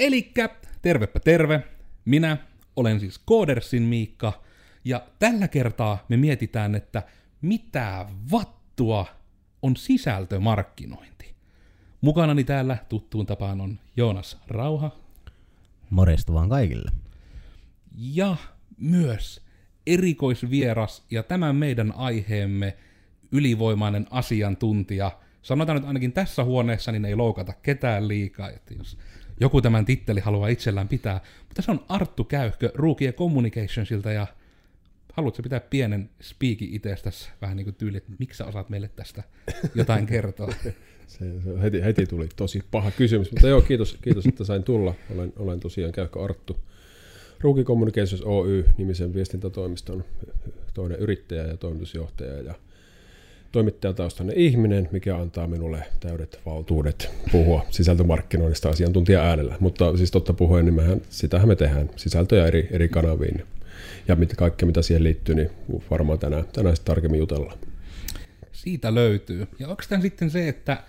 Elikkä, tervepä terve. Minä olen siis Koodersin Miikka, ja tällä kertaa me mietitään, että mitä vattua on sisältömarkkinointi. Mukanani täällä tuttuun tapaan on Joonas Rauha Morjesta vaan kaikille. ja myös erikoisvieras ja tämän meidän aiheemme ylivoimainen asiantuntija. Sanotaan nyt ainakin tässä huoneessa, niin ei loukata ketään liikaa, että jos joku tämän titteli haluaa itsellään pitää. Mutta se on Arttu Käyhkö Rookie Communicationsilta ja haluatko pitää pienen speakin itsestäsi vähän niin kuin tyyli, että miksi sä osaat meille tästä jotain kertoa? Se, se heti, heti tuli tosi paha kysymys, mutta joo, kiitos, kiitos että sain tulla. Olen, olen tosiaan Käyhkö Arttu. Rookie Communications Oy nimisen viestintätoimiston toinen yrittäjä ja toimitusjohtaja ja toimittajataustainen ihminen, mikä antaa minulle täydet valtuudet puhua sisältömarkkinoinnista asiantuntija äänellä. Mutta siis totta puhuen, niin mehän, sitähän me tehdään, sisältöjä eri, eri kanaviin. Ja mitä, kaikkea, mitä siihen liittyy, niin varmaan tänään, tänään sitten tarkemmin jutellaan. Siitä löytyy. Ja onko tämä sitten se, että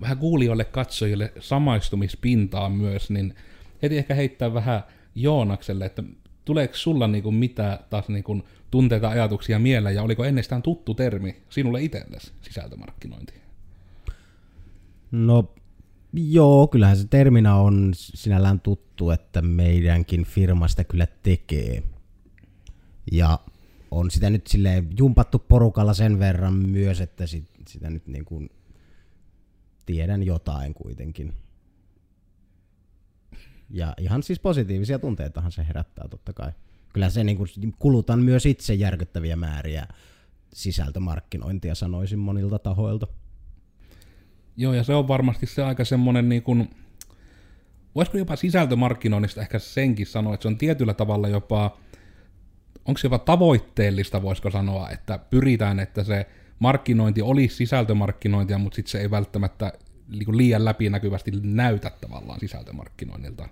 vähän kuulijoille, katsojille samaistumispintaa myös, niin heti ehkä heittää vähän Joonakselle, että tuleeko sulla niinku mitä taas niinku tunteita, ajatuksia mieleen, ja oliko ennestään tuttu termi sinulle itsellesi sisältömarkkinointi? No joo, kyllähän se terminä on sinällään tuttu, että meidänkin firmasta kyllä tekee. Ja on sitä nyt sille jumpattu porukalla sen verran myös, että sit, sitä nyt niin kuin tiedän jotain kuitenkin. Ja ihan siis positiivisia tunteitahan se herättää totta kai. Kyllä se niin kuin kulutan myös itse järkyttäviä määriä sisältömarkkinointia sanoisin monilta tahoilta. Joo, ja se on varmasti se aika semmoinen niin kuin, voisiko jopa sisältömarkkinoinnista ehkä senkin sanoa, että se on tietyllä tavalla jopa, onko se jopa tavoitteellista, voisiko sanoa, että pyritään, että se markkinointi olisi sisältömarkkinointia, mutta sitten se ei välttämättä liian läpinäkyvästi näytä tavallaan sisältömarkkinoinnilta.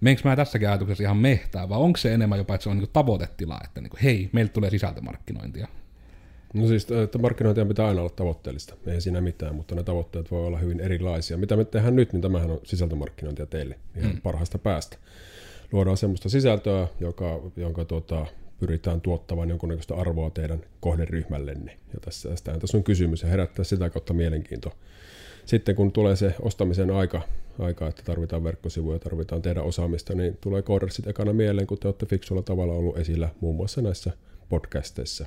Meneekö mä tässäkin ajatuksessa ihan mehtää, vai onko se enemmän jopa, että se on niin tavoitetila, että niin kuin, hei, meiltä tulee sisältömarkkinointia? No siis, että markkinointia pitää aina olla tavoitteellista. Ei siinä mitään, mutta ne tavoitteet voi olla hyvin erilaisia. Mitä me tehdään nyt, niin tämähän on sisältömarkkinointia teille ihan mm. parhaasta päästä. Luodaan semmoista sisältöä, joka, jonka tuota, pyritään tuottamaan jonkunnäköistä arvoa teidän kohderyhmällenne. Ja tässä, tässä on kysymys ja herättää sitä kautta mielenkiinto. Sitten kun tulee se ostamisen aika, aika että tarvitaan verkkosivuja, tarvitaan tehdä osaamista, niin tulee koodersit ekana mieleen, kun te olette fiksulla tavalla ollut esillä muun muassa näissä podcasteissa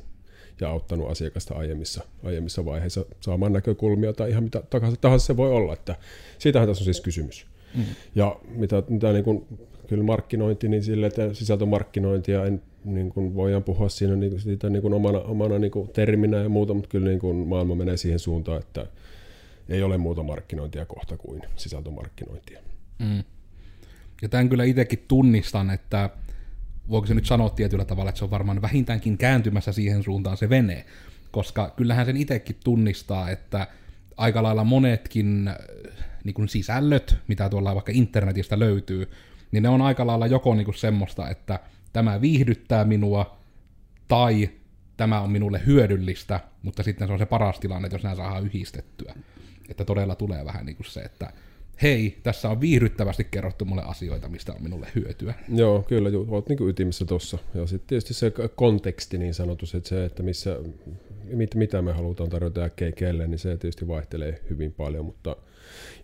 ja auttanut asiakasta aiemmissa, aiemmissa vaiheissa saamaan näkökulmia tai ihan mitä tahansa se voi olla. Että siitähän tässä on siis kysymys. Mm. Ja mitä, mitä niin kuin, kyllä markkinointi, niin sille, että sisältömarkkinointia en, niin kuin voidaan puhua siinä niin, siitä niin kuin omana, omana niin kuin terminä ja muuta, mutta kyllä niin kuin maailma menee siihen suuntaan, että ei ole muuta markkinointia kohta kuin sisältömarkkinointia. Mm. Ja tämän kyllä itsekin tunnistan, että voiko se nyt sanoa tietyllä tavalla, että se on varmaan vähintäänkin kääntymässä siihen suuntaan se vene, koska kyllähän sen itsekin tunnistaa, että aika lailla monetkin äh, niin kuin sisällöt, mitä tuolla vaikka internetistä löytyy, niin ne on aika lailla joko niin kuin semmoista, että tämä viihdyttää minua, tai tämä on minulle hyödyllistä, mutta sitten se on se paras tilanne, jos nämä saadaan yhdistettyä. Että todella tulee vähän niin kuin se, että hei, tässä on viihdyttävästi kerrottu mulle asioita, mistä on minulle hyötyä. Joo, kyllä, ju, olet niin ytimessä tuossa. Ja sitten tietysti se konteksti niin sanotus, että se, että missä, mit, mitä me halutaan tarjota ja kelle, niin se tietysti vaihtelee hyvin paljon, mutta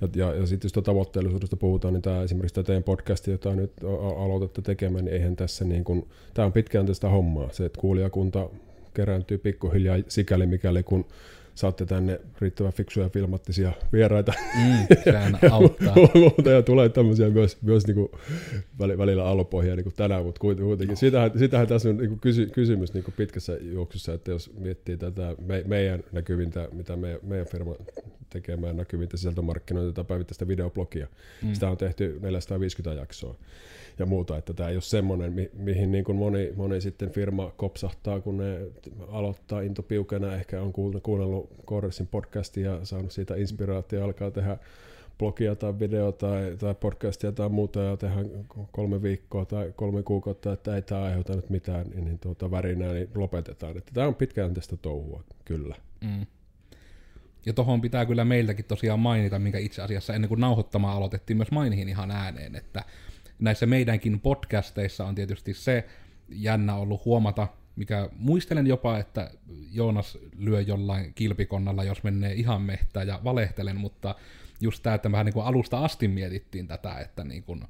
ja, ja, ja sitten jos tavoitteellisuudesta puhutaan, niin tämä esimerkiksi tämä teidän podcasti, jota nyt aloitatte tekemään, niin eihän tässä niin kuin, tämä on pitkään tästä hommaa. Se, että kuulijakunta kerääntyy pikkuhiljaa sikäli mikäli kun saatte tänne riittävän fiksuja filmattisia vieraita. Mm, sehän auttaa. Muuta ja tulee tämmöisiä myös, myös niin kuin välillä allopohjia niin kuin tänään, mutta kuitenkin sitähän, sitähän tässä on niin kuin kysy, kysymys niin kuin pitkässä juoksussa, että jos miettii tätä me, meidän näkyvintä, mitä me, meidän firma tekee meidän näkyvintä sisältömarkkinointia tai päivittäistä videoblogia, mm. sitä on tehty 450 jaksoa ja muuta, että tämä ei ole semmoinen, mi- mihin niin kuin moni, moni sitten firma kopsahtaa, kun ne aloittaa into piukena, ehkä on kuunnellut Korresin podcastia ja saanut siitä inspiraatio alkaa tehdä blogia tai video tai, tai podcastia tai muuta ja tehdään kolme viikkoa tai kolme kuukautta, että ei tämä aiheuta nyt mitään niin, niin tuota värinää, niin lopetetaan. Että tämä on pitkäjänteistä touhua, kyllä. Mm. Ja tohon pitää kyllä meiltäkin tosiaan mainita, minkä itse asiassa ennen kuin nauhoittamaan aloitettiin myös mainihin ihan ääneen, että näissä meidänkin podcasteissa on tietysti se jännä ollut huomata, mikä muistelen jopa, että Joonas lyö jollain kilpikonnalla, jos menee ihan mehtään ja valehtelen, mutta just tämä, että vähän niin kuin alusta asti mietittiin tätä, että niin kuin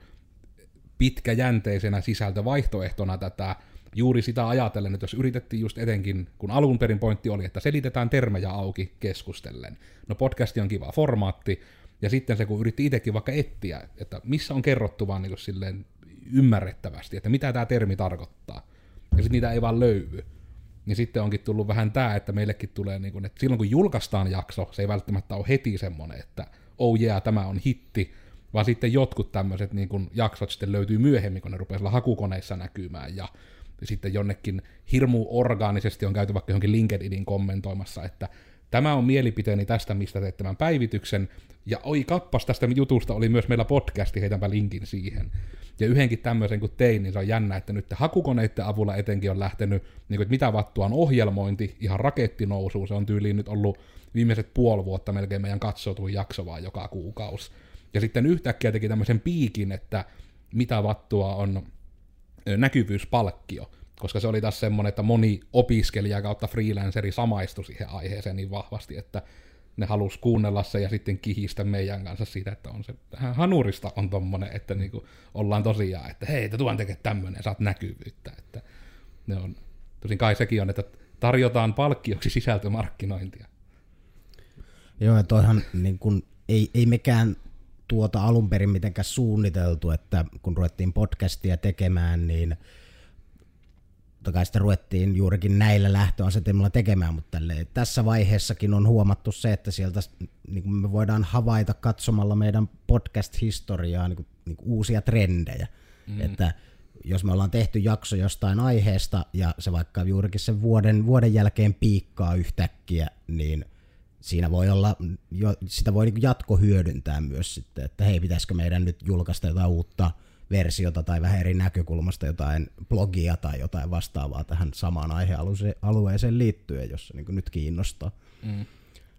pitkäjänteisenä sisältövaihtoehtona tätä juuri sitä ajatellen, että jos yritettiin just etenkin, kun alun perin pointti oli, että selitetään termejä auki keskustellen. No podcasti on kiva formaatti, ja sitten se, kun yritti itsekin vaikka etsiä, että missä on kerrottu vaan niin silleen ymmärrettävästi, että mitä tämä termi tarkoittaa, ja sitten niitä ei vaan löydy. Niin sitten onkin tullut vähän tämä, että meillekin tulee, niin kuin, että silloin kun julkaistaan jakso, se ei välttämättä ole heti semmoinen, että oh yeah, tämä on hitti, vaan sitten jotkut tämmöiset niin kuin jaksot sitten löytyy myöhemmin, kun ne rupeaa hakukoneissa näkymään, ja sitten jonnekin hirmu orgaanisesti on käyty vaikka johonkin LinkedInin kommentoimassa, että tämä on mielipiteeni tästä, mistä teet tämän päivityksen, ja oi kappas tästä jutusta oli myös meillä podcasti, heitänpä linkin siihen. Ja yhdenkin tämmöisen kun tein, niin se on jännä, että nyt hakukoneiden avulla etenkin on lähtenyt, niin kuin, että mitä vattua on ohjelmointi, ihan rakettinousu, se on tyyliin nyt ollut viimeiset puoli vuotta melkein meidän katsotuin jakso vaan joka kuukausi. Ja sitten yhtäkkiä teki tämmöisen piikin, että mitä vattua on näkyvyyspalkkio, koska se oli taas semmoinen, että moni opiskelija kautta freelanceri samaistui siihen aiheeseen niin vahvasti, että ne halus kuunnella se ja sitten kihistä meidän kanssa siitä, että on se vähän hanurista on tommonen, että niinku ollaan tosiaan, että hei, tuon tekee tämmöinen, saat näkyvyyttä, että ne on, tosin kai sekin on, että tarjotaan palkkioksi sisältömarkkinointia. Joo, ja toihan niin kun, ei, ei mekään tuota alun perin mitenkään suunniteltu, että kun ruvettiin podcastia tekemään, niin totta kai sitä ruvettiin juurikin näillä lähtöasetelmilla tekemään, mutta tälle, tässä vaiheessakin on huomattu se, että sieltä niin kuin me voidaan havaita katsomalla meidän podcast-historiaa niin kuin, niin kuin uusia trendejä. Mm. Että jos me ollaan tehty jakso jostain aiheesta ja se vaikka juurikin sen vuoden, vuoden jälkeen piikkaa yhtäkkiä, niin – siinä voi olla, jo, sitä voi niin jatko hyödyntää myös sitten, että hei, pitäisikö meidän nyt julkaista jotain uutta versiota tai vähän eri näkökulmasta jotain blogia tai jotain vastaavaa tähän samaan aihealueeseen liittyen, jos se niin nyt kiinnostaa. Mm.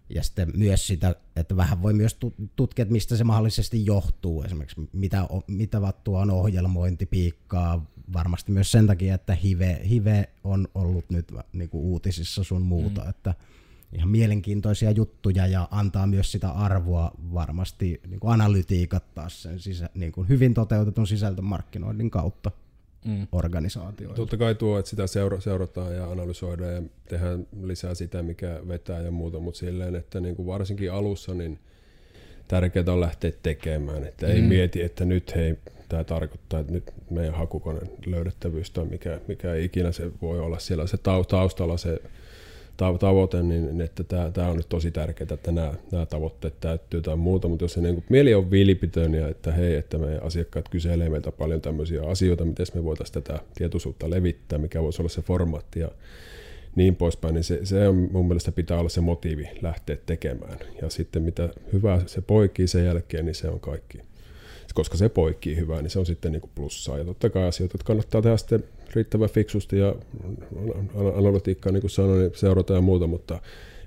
Ja sitten myös sitä, että vähän voi myös tutkia, että mistä se mahdollisesti johtuu. Esimerkiksi mitä, mitä vattua on ohjelmointipiikkaa. Varmasti myös sen takia, että Hive, Hive on ollut nyt niin kuin uutisissa sun muuta. Mm. Että ihan mielenkiintoisia juttuja ja antaa myös sitä arvoa varmasti niin kuin analytiikat taas sen sisä, niin kuin hyvin toteutetun sisältömarkkinoinnin kautta mm. organisaatioille. Totta kai tuo, että sitä seura- seurataan ja analysoidaan ja tehdään lisää sitä, mikä vetää ja muuta, mutta silleen, että niin kuin varsinkin alussa niin tärkeää on lähteä tekemään, että mm. ei mieti, että nyt hei, tämä tarkoittaa, että nyt meidän hakukoneen löydettävyys tai mikä, mikä ikinä se voi olla siellä se taustalla se tavoite, niin että tämä, tämä on nyt tosi tärkeää, että nämä, nämä tavoitteet täyttyy tai muuta, mutta jos se niin kuin, mieli on vilpitön ja että hei, että meidän asiakkaat kyselee meiltä paljon tämmöisiä asioita, miten me voitaisiin tätä tietoisuutta levittää, mikä voisi olla se formaatti ja niin poispäin, niin se, se on mun mielestä pitää olla se motiivi lähteä tekemään. Ja sitten mitä hyvää se poikii sen jälkeen, niin se on kaikki. Koska se poikii hyvää, niin se on sitten niin kuin plussaa. Ja totta kai asioita, että kannattaa tehdä sitten riittävän fiksusti ja analytiikkaa, niin kuin sanoin, niin seurata ja muuta, mutta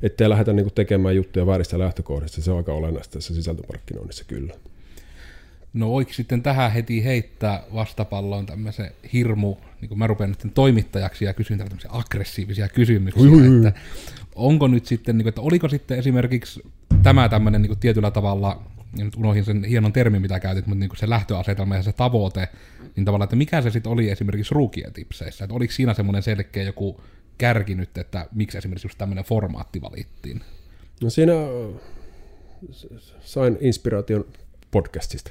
ettei lähdetä niin kuin tekemään juttuja vääristä lähtökohdista, se on aika olennaista tässä sisältömarkkinoinnissa kyllä. No voiko sitten tähän heti heittää vastapalloon tämmöisen hirmu, niin kuin mä rupean nyt toimittajaksi ja kysyn tämmöisiä aggressiivisia kysymyksiä, ui, ui, ui. että onko nyt sitten, niin kuin, että oliko sitten esimerkiksi tämä tämmöinen niin kuin tietyllä tavalla ja nyt unohdin sen hienon termin, mitä käytit, mutta niin se lähtöasetelma ja se tavoite, niin tavallaan, että mikä se sitten oli esimerkiksi ruukien tipseissä, että oliko siinä semmoinen selkeä joku kärki nyt, että miksi esimerkiksi just tämmöinen formaatti valittiin? No siinä sain inspiraation podcastista.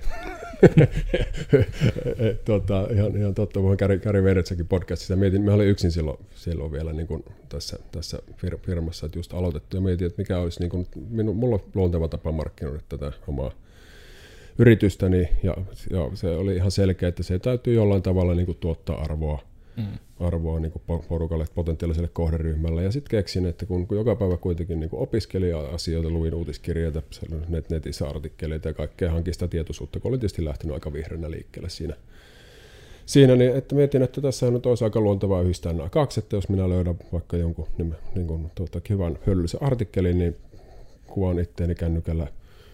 tota, ihan, ihan totta, kun Kari, Kari Veretsäkin podcastista mietin, me olin yksin silloin, silloin vielä niin kuin tässä, tässä firmassa, että just aloitettu ja mietin, että mikä olisi niin kuin, minun, mulla luonteva tapa markkinoida tätä omaa yritystäni ja, ja se oli ihan selkeä, että se täytyy jollain tavalla niin kuin tuottaa arvoa mm. arvoa niin kuin porukalle, potentiaaliselle kohderyhmälle. Ja sitten keksin, että kun, kun joka päivä kuitenkin niin opiskelija-asioita, luin uutiskirjeitä, net, netissä artikkeleita ja kaikkea hankin sitä tietoisuutta, kun olin tietysti lähtenyt aika vihreänä liikkeelle siinä. Siinä niin, että mietin, että tässä on olisi aika luontevaa yhdistää nämä kaksi, että jos minä löydän vaikka jonkun niin, niin kuin, tuota, kivan hyödyllisen artikkelin, niin kuvaan itteeni kännykällä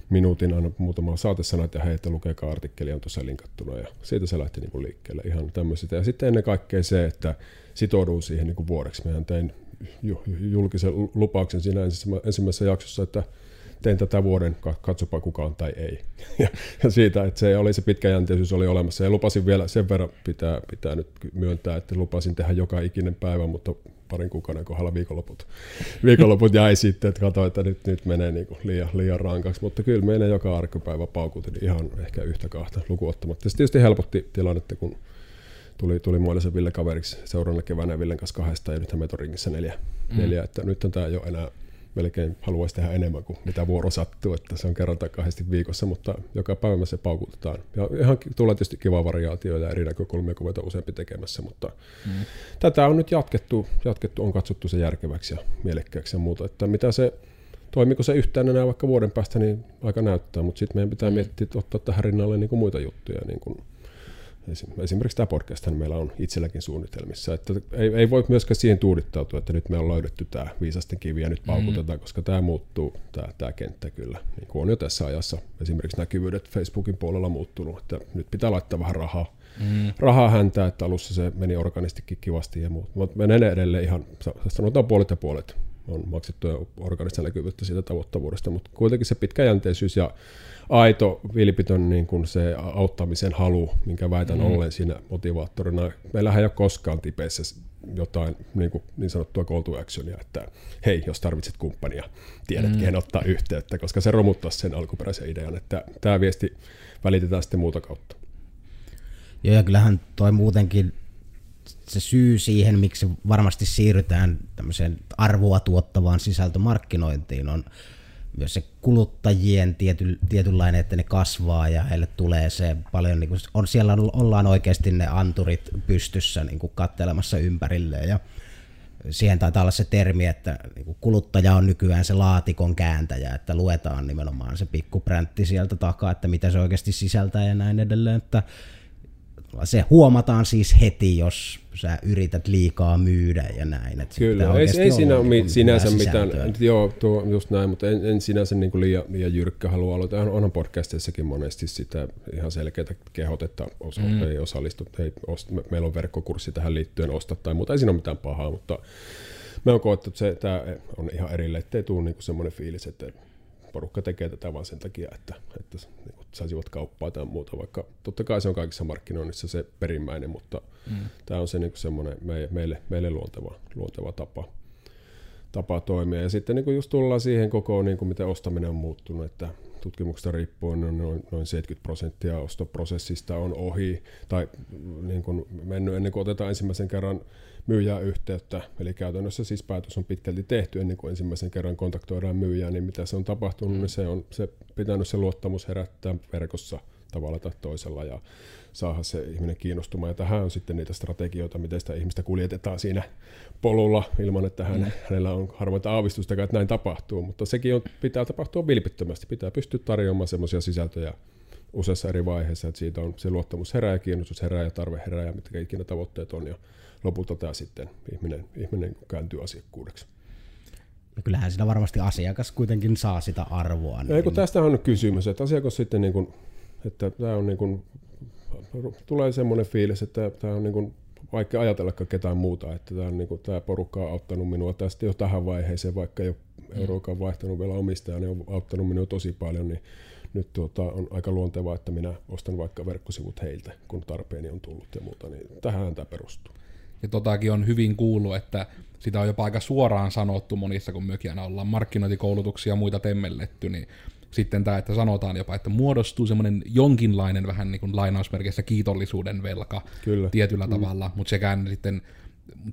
minuutin aina muutama saatesanat ja hei, että lukekaa artikkeli on tuossa linkattuna ja siitä se lähti niin kuin liikkeelle ihan tämmöistä. Ja sitten ennen kaikkea se, että sitoudun siihen niin kuin vuodeksi. Mehän tein julkisen lupauksen siinä ensimmäisessä jaksossa, että tein tätä vuoden, katsopa kukaan tai ei. Ja siitä, että se oli se pitkäjänteisyys oli olemassa. Ja lupasin vielä sen verran, pitää, pitää nyt myöntää, että lupasin tehdä joka ikinen päivä, mutta parin kuukauden kohdalla viikonloput, viikonloput jäi sitten, että katsoin, että nyt, nyt menee niin kuin liian, liian rankaksi, mutta kyllä menee joka arkipäivä paukutin ihan ehkä yhtä kahta lukuottamatta. Se tietysti helpotti tilannetta, kun tuli, tuli Muodosen Ville kaveriksi seuraavana keväänä Villen kanssa kahdesta ja nythän meitä on ringissä neljä, mm. neljä että nyt on tämä jo enää melkein haluaisi tehdä enemmän kuin mitä vuoro sattuu, että se on kerran tai kahdesti viikossa, mutta joka päivä se paukutetaan. Ja ihan tulee tietysti kiva variaatio ja eri näkökulmia, kun useampi tekemässä, mutta mm. tätä on nyt jatkettu, jatkettu, on katsottu se järkeväksi ja mielekkääksi ja muuta, että mitä se toimiko se yhtään enää vaikka vuoden päästä, niin aika näyttää, mutta sitten meidän pitää mm. miettiä, ottaa tähän rinnalle niin kuin muita juttuja, niin kuin Esimerkiksi tämä podcast meillä on itselläkin suunnitelmissa. Että ei, ei voi myöskään siihen tuudittautua, että nyt me on löydetty tämä viisasten kivi ja nyt paukutetaan, mm. koska tämä muuttuu, tämä, tämä kenttä kyllä. Niin kuin on jo tässä ajassa esimerkiksi näkyvyydet Facebookin puolella muuttunut, että nyt pitää laittaa vähän rahaa, mm. rahaa häntää, että alussa se meni organistikin kivasti ja muut. Mutta menee edelleen ihan, sanotaan puolet ja puolet on maksettu organista näkyvyyttä siitä tavoittavuudesta, mutta kuitenkin se pitkäjänteisyys ja aito, vilpitön niin kuin se auttamisen halu, minkä väitän mm. ollen siinä motivaattorina. Meillähän ei ole koskaan tipeissä jotain niin, kuin niin sanottua call to actionia, että hei, jos tarvitset kumppania, tiedät, mm. kehen ottaa yhteyttä, koska se romuttaa sen alkuperäisen idean, että tämä viesti välitetään sitten muuta kautta. Joo, ja kyllähän toi muutenkin se syy siihen, miksi varmasti siirrytään tämmöiseen arvoa tuottavaan sisältömarkkinointiin on se kuluttajien tiety, tietynlainen, että ne kasvaa ja heille tulee se paljon, niin kuin, on, siellä ollaan oikeasti ne anturit pystyssä niin kuin kattelemassa ympärilleen ja siihen taitaa olla se termi, että niin kuluttaja on nykyään se laatikon kääntäjä, että luetaan nimenomaan se pikkupräntti sieltä takaa, että mitä se oikeasti sisältää ja näin edelleen, että se huomataan siis heti, jos sä yrität liikaa myydä ja näin. Että Kyllä, ei, ei siinä ole niin sinänsä mitään, joo, tuo just näin, mutta en, en sinänsä niin kuin liian, liian jyrkkä halua aloittaa. Onhan podcasteissakin monesti sitä ihan selkeää kehotetta, osa, mm. ei osallistu, ei, ost, me, meillä on verkkokurssi tähän liittyen, osta tai muuta, ei siinä ole mitään pahaa, mutta me on koettu, että se, tämä on ihan erille, ettei tule niin semmoinen fiilis, että porukka tekee tätä vain sen takia, että, että niin saisivat kauppaa tai muuta, vaikka totta kai se on kaikissa markkinoinnissa se perimmäinen, mutta mm. tämä on se niin semmoinen meille, meille luonteva, luonteva tapa, tapa toimia. Ja sitten niin kuin just tullaan siihen koko, niin kuin miten ostaminen on muuttunut, että tutkimuksesta riippuen noin, noin 70 prosenttia ostoprosessista on ohi tai niin kuin mennyt ennen kuin otetaan ensimmäisen kerran myyjää yhteyttä. Eli käytännössä siis päätös on pitkälti tehty ennen kuin ensimmäisen kerran kontaktoidaan myyjää, niin mitä se on tapahtunut, niin se on se pitänyt se luottamus herättää verkossa tavalla tai toisella ja saada se ihminen kiinnostumaan. Ja tähän on sitten niitä strategioita, miten sitä ihmistä kuljetetaan siinä polulla ilman, että hän, mm. hänellä on harvointa aavistusta, että näin tapahtuu. Mutta sekin on, pitää tapahtua vilpittömästi. Pitää pystyä tarjoamaan sellaisia sisältöjä useassa eri vaiheissa, että siitä on se luottamus herää ja kiinnostus herää ja tarve herää ja mitkä ikinä tavoitteet on. Ja lopulta tämä sitten ihminen, ihminen kääntyy asiakkuudeksi. Ja kyllähän siinä varmasti asiakas kuitenkin saa sitä arvoa. Niin... Kun tästä on kysymys, että asiakas sitten, niin kuin, että tämä on niin kuin, tulee semmoinen fiilis, että tämä on niin kuin, vaikka ajatellakaan ketään muuta, että tämä, on niin kuin, tämä porukka on auttanut minua tästä jo tähän vaiheeseen, vaikka ei ole mm. euroakaan vaihtanut vielä omistajaa, niin on auttanut minua tosi paljon, niin nyt tuota, on aika luontevaa, että minä ostan vaikka verkkosivut heiltä, kun tarpeeni on tullut ja muuta, niin tähän tämä perustuu. Ja totakin on hyvin kuullut, että sitä on jopa aika suoraan sanottu monissa, kun mekin ollaan markkinointikoulutuksia ja muita temmelletty, niin sitten tämä, että sanotaan jopa, että muodostuu semmoinen jonkinlainen vähän niin kuin lainausmerkissä kiitollisuuden velka Kyllä. tietyllä mm. tavalla, mutta sekään sitten,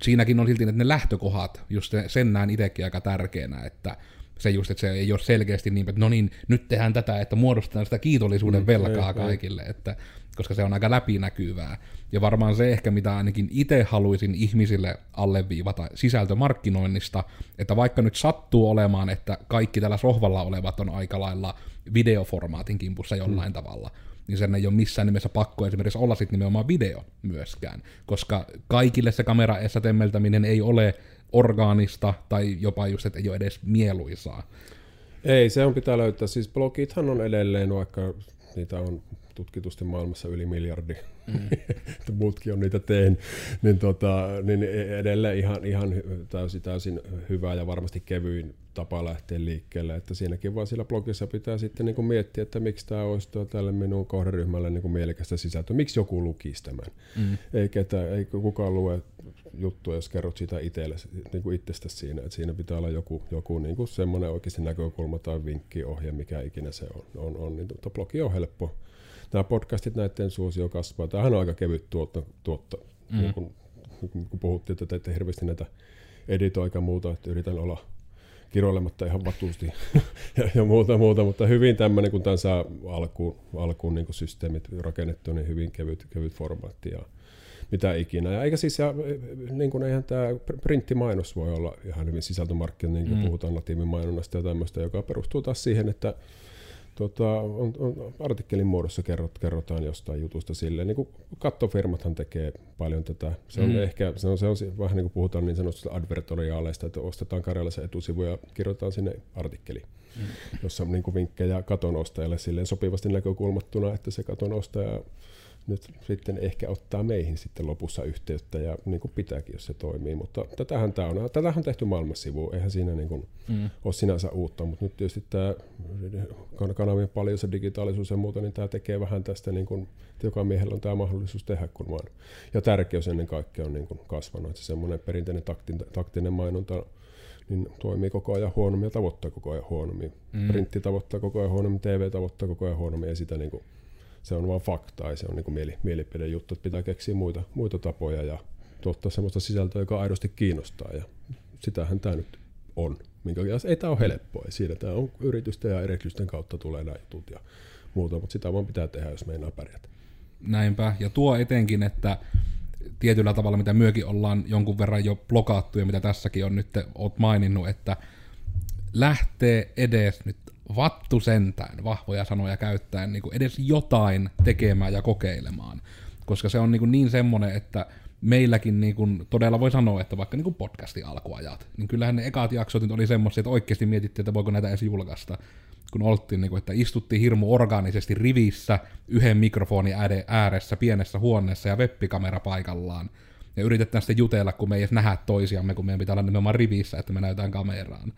siinäkin on silti että ne lähtökohdat, just sen näen itsekin aika tärkeänä, että se just, että se ei ole selkeästi niin, että no niin, nyt tehdään tätä, että muodostetaan sitä kiitollisuuden mm, velkaa ei, kaikille, ei. että koska se on aika läpinäkyvää. Ja varmaan se ehkä, mitä ainakin itse haluaisin ihmisille alleviivata sisältömarkkinoinnista, että vaikka nyt sattuu olemaan, että kaikki tällä sohvalla olevat on aika lailla videoformaatin kimpussa jollain mm. tavalla, niin sen ei ole missään nimessä pakko esimerkiksi olla sitten nimenomaan video myöskään, koska kaikille se kameraessa temmeltäminen ei ole orgaanista tai jopa just, että ei ole edes mieluisaa. Ei, se on pitää löytää. Siis blogithan on edelleen, vaikka niitä on tutkitusti maailmassa yli miljardi, mm. että muutkin on niitä tehnyt, niin, tota, niin edelleen ihan, ihan täysin, täysin hyvä ja varmasti kevyin tapa lähteä liikkeelle, että siinäkin vaan sillä blogissa pitää sitten niin kuin miettiä, että miksi tämä olisi tälle minun kohderyhmälle niin kuin mielekästä sisältöä, miksi joku lukisi tämän, mm. ei, ketä, ei kukaan lue juttua, jos kerrot sitä itselle, niin kuin itsestä siinä, että siinä pitää olla joku, joku niin kuin semmoinen oikeasti näkökulma tai vinkki, ohje, mikä ikinä se on, on, on niin tuota, blogi on helppo, nämä podcastit, näiden suosio kasvaa. Tämähän on aika kevyt tuotta, tuotta mm. niin kun, kun puhuttiin, että teette hirveästi näitä editoika muuta, että yritän olla kiroilematta ihan vatuusti ja, ja, muuta, muuta, mutta hyvin tämmöinen, kun tämän saa alkuun, alkuun niin systeemit rakennettu, niin hyvin kevyt, kevyt formaatti ja mitä ikinä. Ja eikä siis, ja, niin kuin eihän tämä printtimainos voi olla ihan hyvin sisältömarkkina, niin kuin mm. puhutaan natiivimainonnasta ja tämmöistä, joka perustuu taas siihen, että tota, on, on, artikkelin muodossa kerrot, kerrotaan jostain jutusta silleen. Niin kuin kattofirmathan tekee paljon tätä. Se on mm. ehkä, se on, se on vähän niin kuin puhutaan niin sanotusta advertoriaaleista, että ostetaan Karjalassa etusivuja ja kirjoitetaan sinne artikkeli, mm. jossa on niin kuin vinkkejä katon ostajalle silleen sopivasti näkökulmattuna, että se katon ostaja nyt sitten ehkä ottaa meihin sitten lopussa yhteyttä ja niin kuin pitääkin, jos se toimii. Mutta tätähän tämä on. Tätähän on tehty maailmansivu, eihän siinä niin kuin mm. ole sinänsä uutta, mutta nyt tietysti tämä kanavien paljon se digitaalisuus ja muuta, niin tämä tekee vähän tästä, niin kuin, että joka miehellä on tämä mahdollisuus tehdä, kun vaan. Ja tärkeys ennen kaikkea on niin kuin kasvanut, että se semmoinen perinteinen taktinen, taktinen mainonta niin toimii koko ajan huonommin ja tavoittaa koko ajan huonommin. Mm. Printti tavoittaa koko ajan huonommin, TV tavoittaa koko ajan huonommin ja sitä niin kuin se on vain faktaa ja se on niin mieli, mielipidejuttu, että pitää keksiä muita, muita tapoja ja tuottaa sellaista sisältöä, joka aidosti kiinnostaa ja sitähän tämä nyt on. Minkä ei tämä ole helppoa, ei siinä tämä on yritysten ja erekysten kautta tulee nämä jutut ja muuta, mutta sitä vaan pitää tehdä, jos meinaa pärjätä. Näinpä, ja tuo etenkin, että tietyllä tavalla, mitä myökin ollaan jonkun verran jo blokaattu ja mitä tässäkin on nyt, oot maininnut, että lähtee edes nyt vattu sentään vahvoja sanoja käyttäen niin kuin edes jotain tekemään ja kokeilemaan. Koska se on niin, kuin niin semmoinen, että meilläkin niin kuin todella voi sanoa, että vaikka niin podcastin alkuajat, niin kyllähän ne ekat jaksot nyt oli semmoisia, että oikeasti mietittiin, että voiko näitä edes julkaista. Kun oltiin, niin kuin, että istuttiin hirmu orgaanisesti rivissä yhden mikrofonin ääressä pienessä huoneessa ja webbikamera paikallaan. Ja yritetään sitten jutella, kun me ei edes nähdä toisiamme, kun meidän pitää olla nimenomaan rivissä, että me näytään kameraan.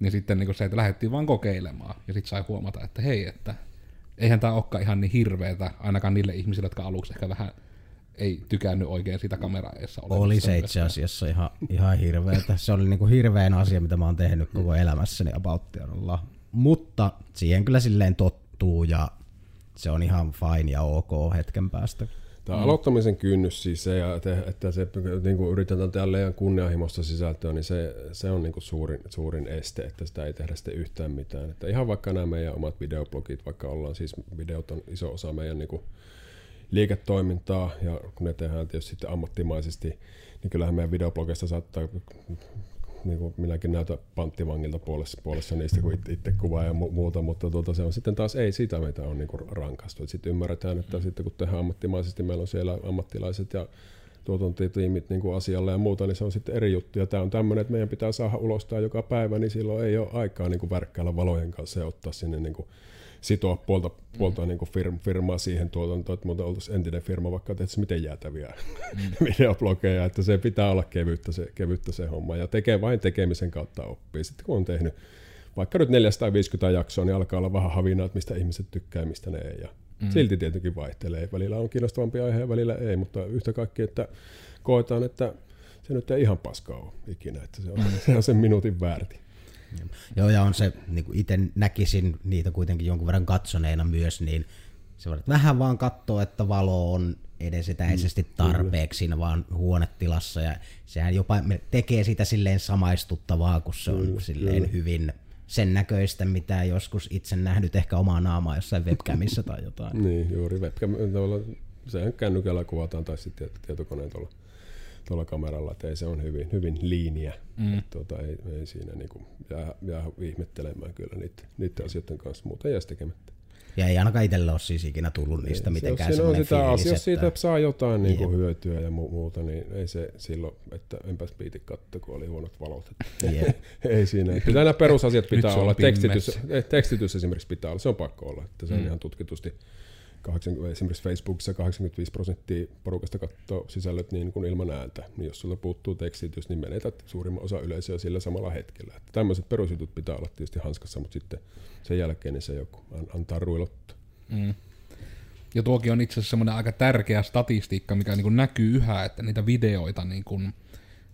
Niin sitten niin se, että lähdettiin vaan kokeilemaan. Ja sitten sai huomata, että hei, että eihän tämä olekaan ihan niin hirveetä, ainakaan niille ihmisille, jotka aluksi ehkä vähän ei tykännyt oikein siitä kameraeessa Oli se itse asiassa ihan, ihan hirveetä. Se oli niinku hirveän asia, mitä mä oon tehnyt koko elämässäni About Mutta siihen kyllä silleen tottuu ja se on ihan fine ja ok hetken päästä. Tämä mm. aloittamisen kynnys siis se, että se, niin kuin yritetään tehdä liian kunnianhimoista sisältöä, niin se, se on niin kuin suurin, suurin este, että sitä ei tehdä sitten yhtään mitään. Että ihan vaikka nämä meidän omat videoblogit, vaikka ollaan siis, videot on iso osa meidän niin kuin liiketoimintaa, ja kun ne tehdään tietysti sitten ammattimaisesti, niin kyllähän meidän videoblogista saattaa niin kuin minäkin näytän panttivangilta puolessa, puolessa niistä, kun itse, itse kuvaa ja mu- muuta, mutta tuota, se on sitten taas ei sitä, mitä on niin kuin rankastu. Sitten ymmärretään, että sitten kun tehdään ammattimaisesti, meillä on siellä ammattilaiset ja tuotantotiimit niin kuin asialla ja muuta, niin se on sitten eri juttu. Ja tämä on tämmöinen, että meidän pitää saada ulostaa joka päivä, niin silloin ei ole aikaa niin kuin värkkäillä valojen kanssa ja ottaa sinne niin kuin sitoa puolta, puolta mm. niin kuin firma, firmaa siihen tuotantoon, että muuten oltaisiin entinen firma, vaikka tehtäisiin miten jäätäviä mm. videoblogeja, että se pitää olla kevyttä se, kevyttä se homma, ja tekee vain tekemisen kautta oppii. Sitten kun on tehnyt vaikka nyt 450 jaksoa, niin alkaa olla vähän havinaa, että mistä ihmiset tykkää ja mistä ne ei, ja mm. silti tietenkin vaihtelee. Välillä on kiinnostavampi aihe ja välillä ei, mutta yhtä kaikki, että koetaan, että se nyt ei ihan paskaa ole ikinä, että se on, se on sen minuutin väärti. Joo, ja on se, niin kuin itse näkisin niitä kuitenkin jonkun verran katsoneena myös, niin se voi vähän vaan katsoa, että valo on edes etäisesti mm, tarpeeksi siinä vaan huonetilassa, ja sehän jopa tekee sitä silleen samaistuttavaa, kun se on silleen hyvin sen näköistä, mitä joskus itse nähnyt ehkä omaa naamaa jossain webcamissa tai jotain. niin, juuri webcam, sehän kännykällä kuvataan tai sitten tietokoneen tuolla tuolla kameralla, että ei se on hyvin, hyvin liiniä. Mm. Tuota, ei, ei siinä niin kuin jää, jää ihmettelemään kyllä niitä, niiden asioiden kanssa, muuten jäisi tekemättä. Ja ei ainakaan itsellä ole siis ikinä tullut niistä mitenkään jos, siinä on semmoinen sitä, fiilis, jos että... siitä saa jotain niin kuin hyötyä ja mu- muuta, niin ei se silloin, että enpäs piiti katsoa, kun oli huonot valot. Että ei siinä. Pitää nämä perusasiat pitää se on olla. Tekstitys, tekstitys esimerkiksi pitää olla. Se on pakko olla. Että se on Mm. ihan tutkitusti 80, esimerkiksi Facebookissa 85 prosenttia porukasta katsoo sisällöt niin kuin ilman ääntä. Niin jos sulla puuttuu tekstitys, niin menetät suurimman osa yleisöä sillä samalla hetkellä. Että tämmöiset perusjutut pitää olla tietysti hanskassa, mutta sitten sen jälkeen niin se joku an- antaa ruilottaa. Mm. Ja tuokin on itse asiassa semmoinen aika tärkeä statistiikka, mikä niin kuin näkyy yhä, että niitä videoita, niin kuin,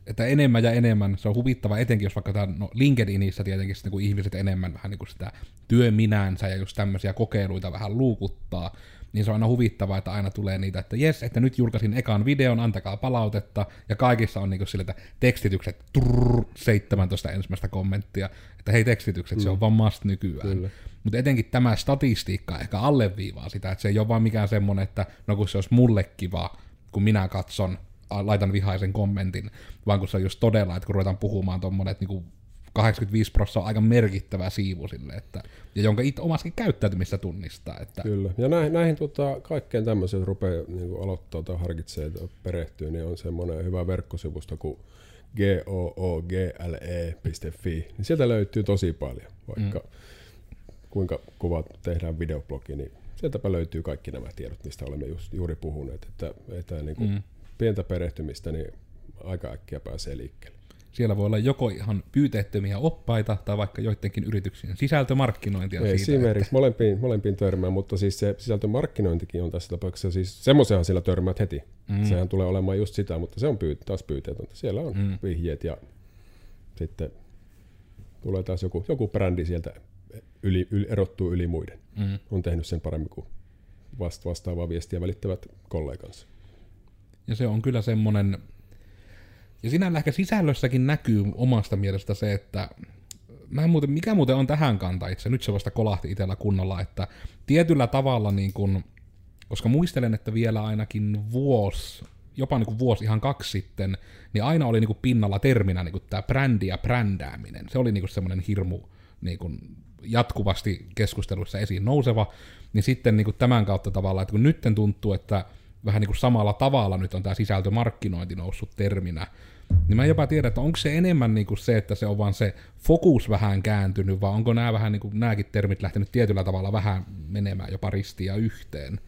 että enemmän ja enemmän, se on huvittava, etenkin jos vaikka tämä, no LinkedInissä tietenkin sitten, kun ihmiset enemmän vähän niin kuin sitä työminänsä ja just tämmöisiä kokeiluita vähän luukuttaa, niin se on aina huvittavaa, että aina tulee niitä, että jes, että nyt julkaisin ekan videon, antakaa palautetta, ja kaikissa on niinku sille, että tekstitykset, trrr, 17 ensimmäistä kommenttia, että hei tekstitykset, se on vaan must nykyään. Kyllä. Mutta etenkin tämä statistiikka ehkä alleviivaa sitä, että se ei ole vaan mikään semmoinen, että no kun se olisi mulle kiva, kun minä katson, laitan vihaisen kommentin, vaan kun se on just todella, että kun ruvetaan puhumaan tuommoinen, että niinku 85 prosenttia on aika merkittävä siivu sille, että, ja jonka itse omassakin käyttäytymistä tunnistaa. Että, Kyllä. Ja näihin, näihin tota, kaikkeen tämmöiseen, jos rupeaa niin aloittaa tai harkitsee tai perehtyy, niin on semmoinen hyvä verkkosivusto kuin google.fi. Niin sieltä löytyy tosi paljon, vaikka mm. kuinka kuvat tehdään videoblogi, niin sieltäpä löytyy kaikki nämä tiedot, mistä olemme just, juuri puhuneet. Että, että niin kuin mm. pientä perehtymistä, niin aika äkkiä pääsee liikkeelle. Siellä voi olla joko ihan pyyteettömiä oppaita tai vaikka joidenkin yrityksien sisältömarkkinointia siitä, Esimerkiksi että... molempiin, molempiin törmää, mutta siis se sisältömarkkinointikin on tässä tapauksessa, siis semmoisenhan siellä törmäät heti. Mm. Sehän tulee olemaan just sitä, mutta se on pyy- taas pyyteetöntä. Siellä on mm. vihjeet ja sitten tulee taas joku, joku brändi sieltä yli, yli, erottuu yli muiden. Mm. On tehnyt sen paremmin kuin vasta- vastaavaa viestiä välittävät kollegansa. Ja se on kyllä semmoinen, ja sinällä ehkä sisällössäkin näkyy omasta mielestä se, että mä en muuten, mikä muuten on tähän kanta itse, nyt se vasta kolahti itsellä kunnolla, että tietyllä tavalla niin kun, koska muistelen, että vielä ainakin vuosi, jopa niin kuin vuosi ihan kaksi sitten, niin aina oli niin kuin pinnalla terminä niin kuin tämä brändi ja brändääminen. Se oli niin kuin semmoinen hirmu niin kuin jatkuvasti keskusteluissa esiin nouseva, niin sitten niin kuin tämän kautta tavallaan, että kun nytten tuntuu, että vähän niin kuin samalla tavalla nyt on tämä sisältömarkkinointi noussut terminä, niin mä en jopa tiedä, että onko se enemmän niin kuin se, että se on vaan se fokus vähän kääntynyt, vai onko nämä vähän niin kuin, nämäkin termit lähtenyt tietyllä tavalla vähän menemään jopa ristiin ja yhteen.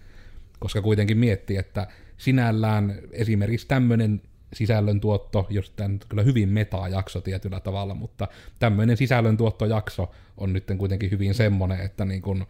Koska kuitenkin miettii, että sinällään esimerkiksi tämmöinen sisällöntuotto, jos tämä nyt kyllä hyvin metaa-jakso tietyllä tavalla, mutta tämmöinen sisällöntuottojakso on nyt kuitenkin hyvin semmoinen, että niin kuin,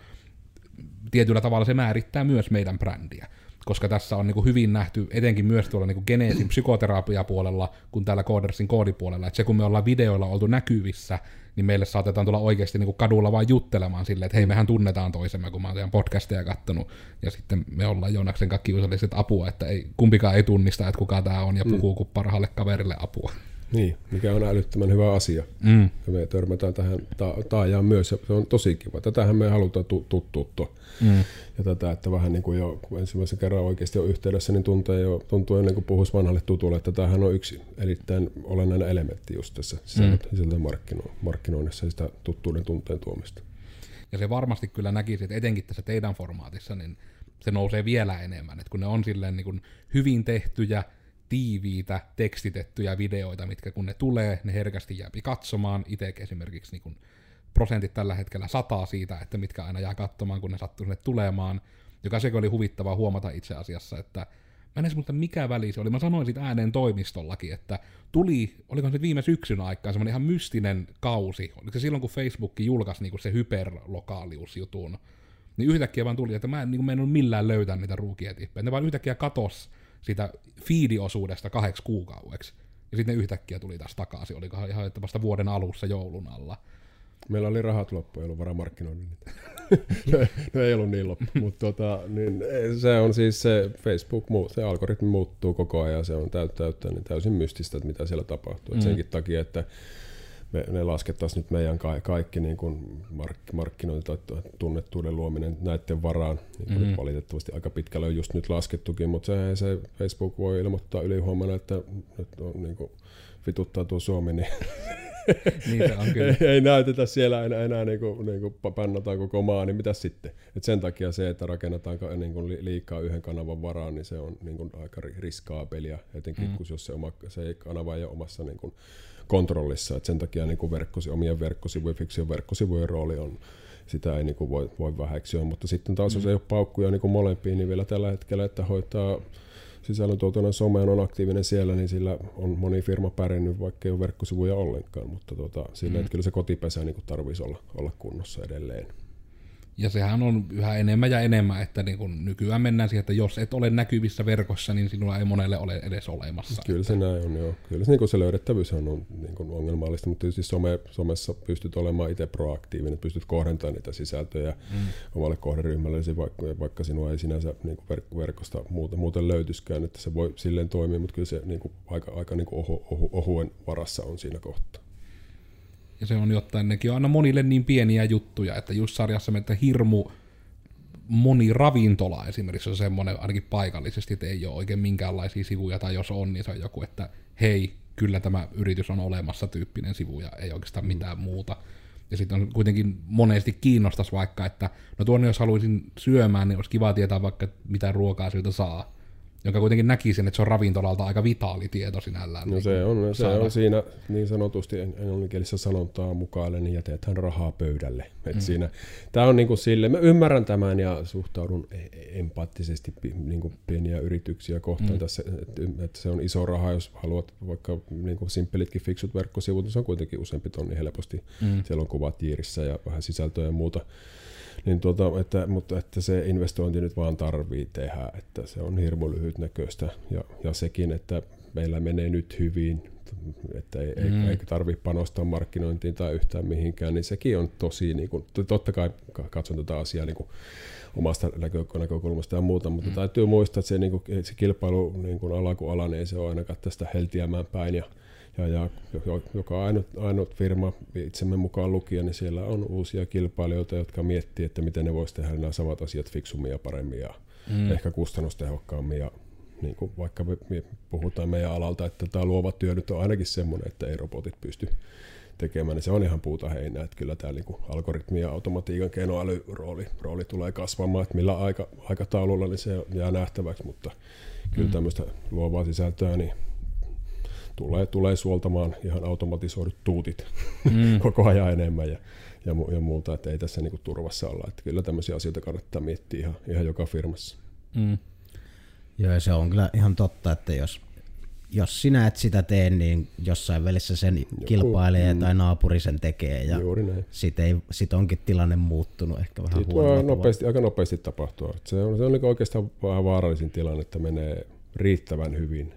tietyllä tavalla se määrittää myös meidän brändiä. Koska tässä on niin kuin hyvin nähty, etenkin myös tuolla niin kuin Geneesin psykoterapiapuolella, kun täällä Codersin koodipuolella, että se kun me ollaan videoilla oltu näkyvissä, niin meille saatetaan tulla oikeasti niin kuin kadulla vain juttelemaan silleen, että hei, mehän tunnetaan toisemme, kun mä oon teidän podcasteja kattonut, ja sitten me ollaan Joonaksen kanssa kiusalliset apua, että ei, kumpikaan ei tunnista, että kuka tämä on, ja puhuu mm. kuin parhaalle kaverille apua. Niin, mikä on älyttömän hyvä asia. Mm. Ja me törmätään tähän ta- taajaan myös, ja se on tosi kiva. Tätähän me halutaan tu- tuttuuttua. Mm. Ja tätä, että vähän niin kuin jo kun ensimmäisen kerran oikeasti on yhteydessä, niin tuntuu jo, tuntuu ennen kuin puhuisi vanhalle tutulle, että tämähän on yksi erittäin olennainen elementti just tässä sisällöt, mm. markkino- markkinoinnissa ja sitä tuttuuden tunteen tuomista. Ja se varmasti kyllä näkisi, että etenkin tässä teidän formaatissa, niin se nousee vielä enemmän. Että kun ne on silleen niin kuin hyvin tehtyjä, tiiviitä, tekstitettyjä videoita, mitkä kun ne tulee, ne herkästi jääpi katsomaan. Itse esimerkiksi niin kuin prosentit tällä hetkellä sataa siitä, että mitkä aina jää katsomaan, kun ne sattuu sinne tulemaan. Joka sekin oli huvittavaa huomata itse asiassa, että mä en edes muista mikä väli se oli. Mä sanoin siitä ääneen toimistollakin, että tuli, oliko se viime syksyn aikaan, semmoinen ihan mystinen kausi. Oliko se silloin, kun Facebook julkaisi niinku se hyperlokaaliusjutun, niin yhtäkkiä vaan tuli, että mä en niin mennyt millään löytää niitä ruukietippejä. Ne vaan yhtäkkiä katos sitä fiidiosuudesta kahdeksi kuukaudeksi. Ja sitten yhtäkkiä tuli taas takaisin. Olikohan ihan että vasta vuoden alussa joulun alla. Meillä oli rahat loppu, ei ollut varaa markkinoinnin niitä. no ei ollut niin loppu, mutta tota, niin se on siis se Facebook, se algoritmi muuttuu koko ajan, se on täyttä, täyttä niin täysin mystistä, että mitä siellä tapahtuu. Mm. senkin takia, että me, ne laskettaisiin nyt meidän ka- kaikki niin kuin mark- markkinointi tai tunnettuuden luominen näiden varaan. Niin Mhm. nyt valitettavasti aika pitkälle on just nyt laskettukin, mutta se, se Facebook voi ilmoittaa ylihuomenna, että nyt on niin kuin vituttaa tuo Suomi, niin niin se on kyllä. ei, ei näytetä siellä enää, enää niin kuin, niin kuin pannataan koko maa, niin mitä sitten? Et sen takia se, että rakennetaan niin kuin liikaa yhden kanavan varaan, niin se on niin kuin aika riskaapelia, etenkin mm. kun jos se, oma, se kanava ei ole omassa niin kuin kontrollissa. Et sen takia niin kuin verkkosi, omien verkkosivujen, fiksien verkkosivujen rooli on sitä ei niin kuin voi, voi väheksyä, mutta sitten taas mm. jos ei ole paukkuja niin kuin molempiin, niin vielä tällä hetkellä, että hoitaa sisällöntuotannon someen on aktiivinen siellä, niin sillä on moni firma pärjännyt, vaikka ei ole verkkosivuja ollenkaan, mutta tota, sillä mm. kyllä se kotipesä niin tarvitsisi olla, olla kunnossa edelleen. Ja sehän on yhä enemmän ja enemmän, että niin kun nykyään mennään siihen, että jos et ole näkyvissä verkossa, niin sinulla ei monelle ole edes olemassa. Kyllä se näin on, joo. Kyllä se, niin se löydettävyys on, niin kuin ongelmallista, mutta tietysti some, somessa pystyt olemaan itse proaktiivinen, pystyt kohdentamaan niitä sisältöjä mm. omalle kohderyhmälle, vaikka, vaikka sinua ei sinänsä niin verk- verkosta muuten, muuten löytyskään, että se voi silleen toimia, mutta kyllä se niin aika, aika niin ohu, ohu, ohuen varassa on siinä kohtaa. Ja se on jotain, nekin on aina monille niin pieniä juttuja, että just sarjassa että hirmu moni ravintola esimerkiksi on semmoinen ainakin paikallisesti, että ei ole oikein minkäänlaisia sivuja, tai jos on, niin se on joku, että hei, kyllä tämä yritys on olemassa tyyppinen sivu, ja ei oikeastaan mitään muuta. Ja sitten on kuitenkin monesti kiinnostas vaikka, että no tuonne jos haluaisin syömään, niin olisi kiva tietää vaikka mitä ruokaa siltä saa joka kuitenkin näkisin, että se on ravintolalta aika vitaali tieto sinällään. No se on, se on siinä niin sanotusti englanninkielisessä sanontaa mukaan, niin jätetään rahaa pöydälle. Et mm. siinä, tämä on niin kuin sille, mä ymmärrän tämän ja suhtaudun e- empaattisesti niin kuin pieniä yrityksiä kohtaan mm. tässä, että, että se on iso raha, jos haluat vaikka niin kuin simppelitkin fiksut verkkosivut, niin se on kuitenkin useampi tonni helposti. Mm. Siellä on kuvat tiirissä ja vähän sisältöä ja muuta. Niin tuota, että, mutta että se investointi nyt vaan tarvii tehdä, että se on hirmu lyhytnäköistä ja, ja sekin, että meillä menee nyt hyvin, että ei, mm. ei tarvitse panostaa markkinointiin tai yhtään mihinkään, niin sekin on tosi, niin kuin, totta kai katson tätä asiaa niin kuin omasta näkökulmasta ja muuta, mutta mm. täytyy muistaa, että se, niin kuin, se kilpailu niin kuin ala kuin ala, niin ei se ole ainakaan tästä heltiämään päin ja ja, ja joka ainut, ainut firma itsemme mukaan lukien, niin siellä on uusia kilpailijoita, jotka miettii, että miten ne voisi tehdä nämä samat asiat fiksummin ja paremmin ja mm. ehkä kustannustehokkaammin. Ja niin kuin vaikka me puhutaan meidän alalta, että tämä luova työ nyt on ainakin semmoinen, että ei robotit pysty tekemään, niin se on ihan puuta heinää, että kyllä tämä niin algoritmi ja automatiikan keinoälyrooli rooli tulee kasvamaan, että millä aika, aikataululla niin se jää nähtäväksi, mutta kyllä mm. tämmöistä luovaa sisältöä, niin tulee, tulee suoltamaan ihan automatisoidut tuutit mm. koko ajan enemmän ja, ja, ja muuta, että ei tässä niinku turvassa olla. Että kyllä tämmöisiä asioita kannattaa miettiä ihan, ihan joka firmassa. Mm. Joo, ja se on kyllä ihan totta, että jos, jos sinä et sitä tee, niin jossain välissä sen Joku, kilpailee mm. tai naapuri sen tekee. Ja sit, ei, sit onkin tilanne muuttunut ehkä vähän huonoa. Nopeasti, aika nopeasti tapahtua. Se on, se on niinku oikeastaan vähän vaarallisin tilanne, että menee riittävän hyvin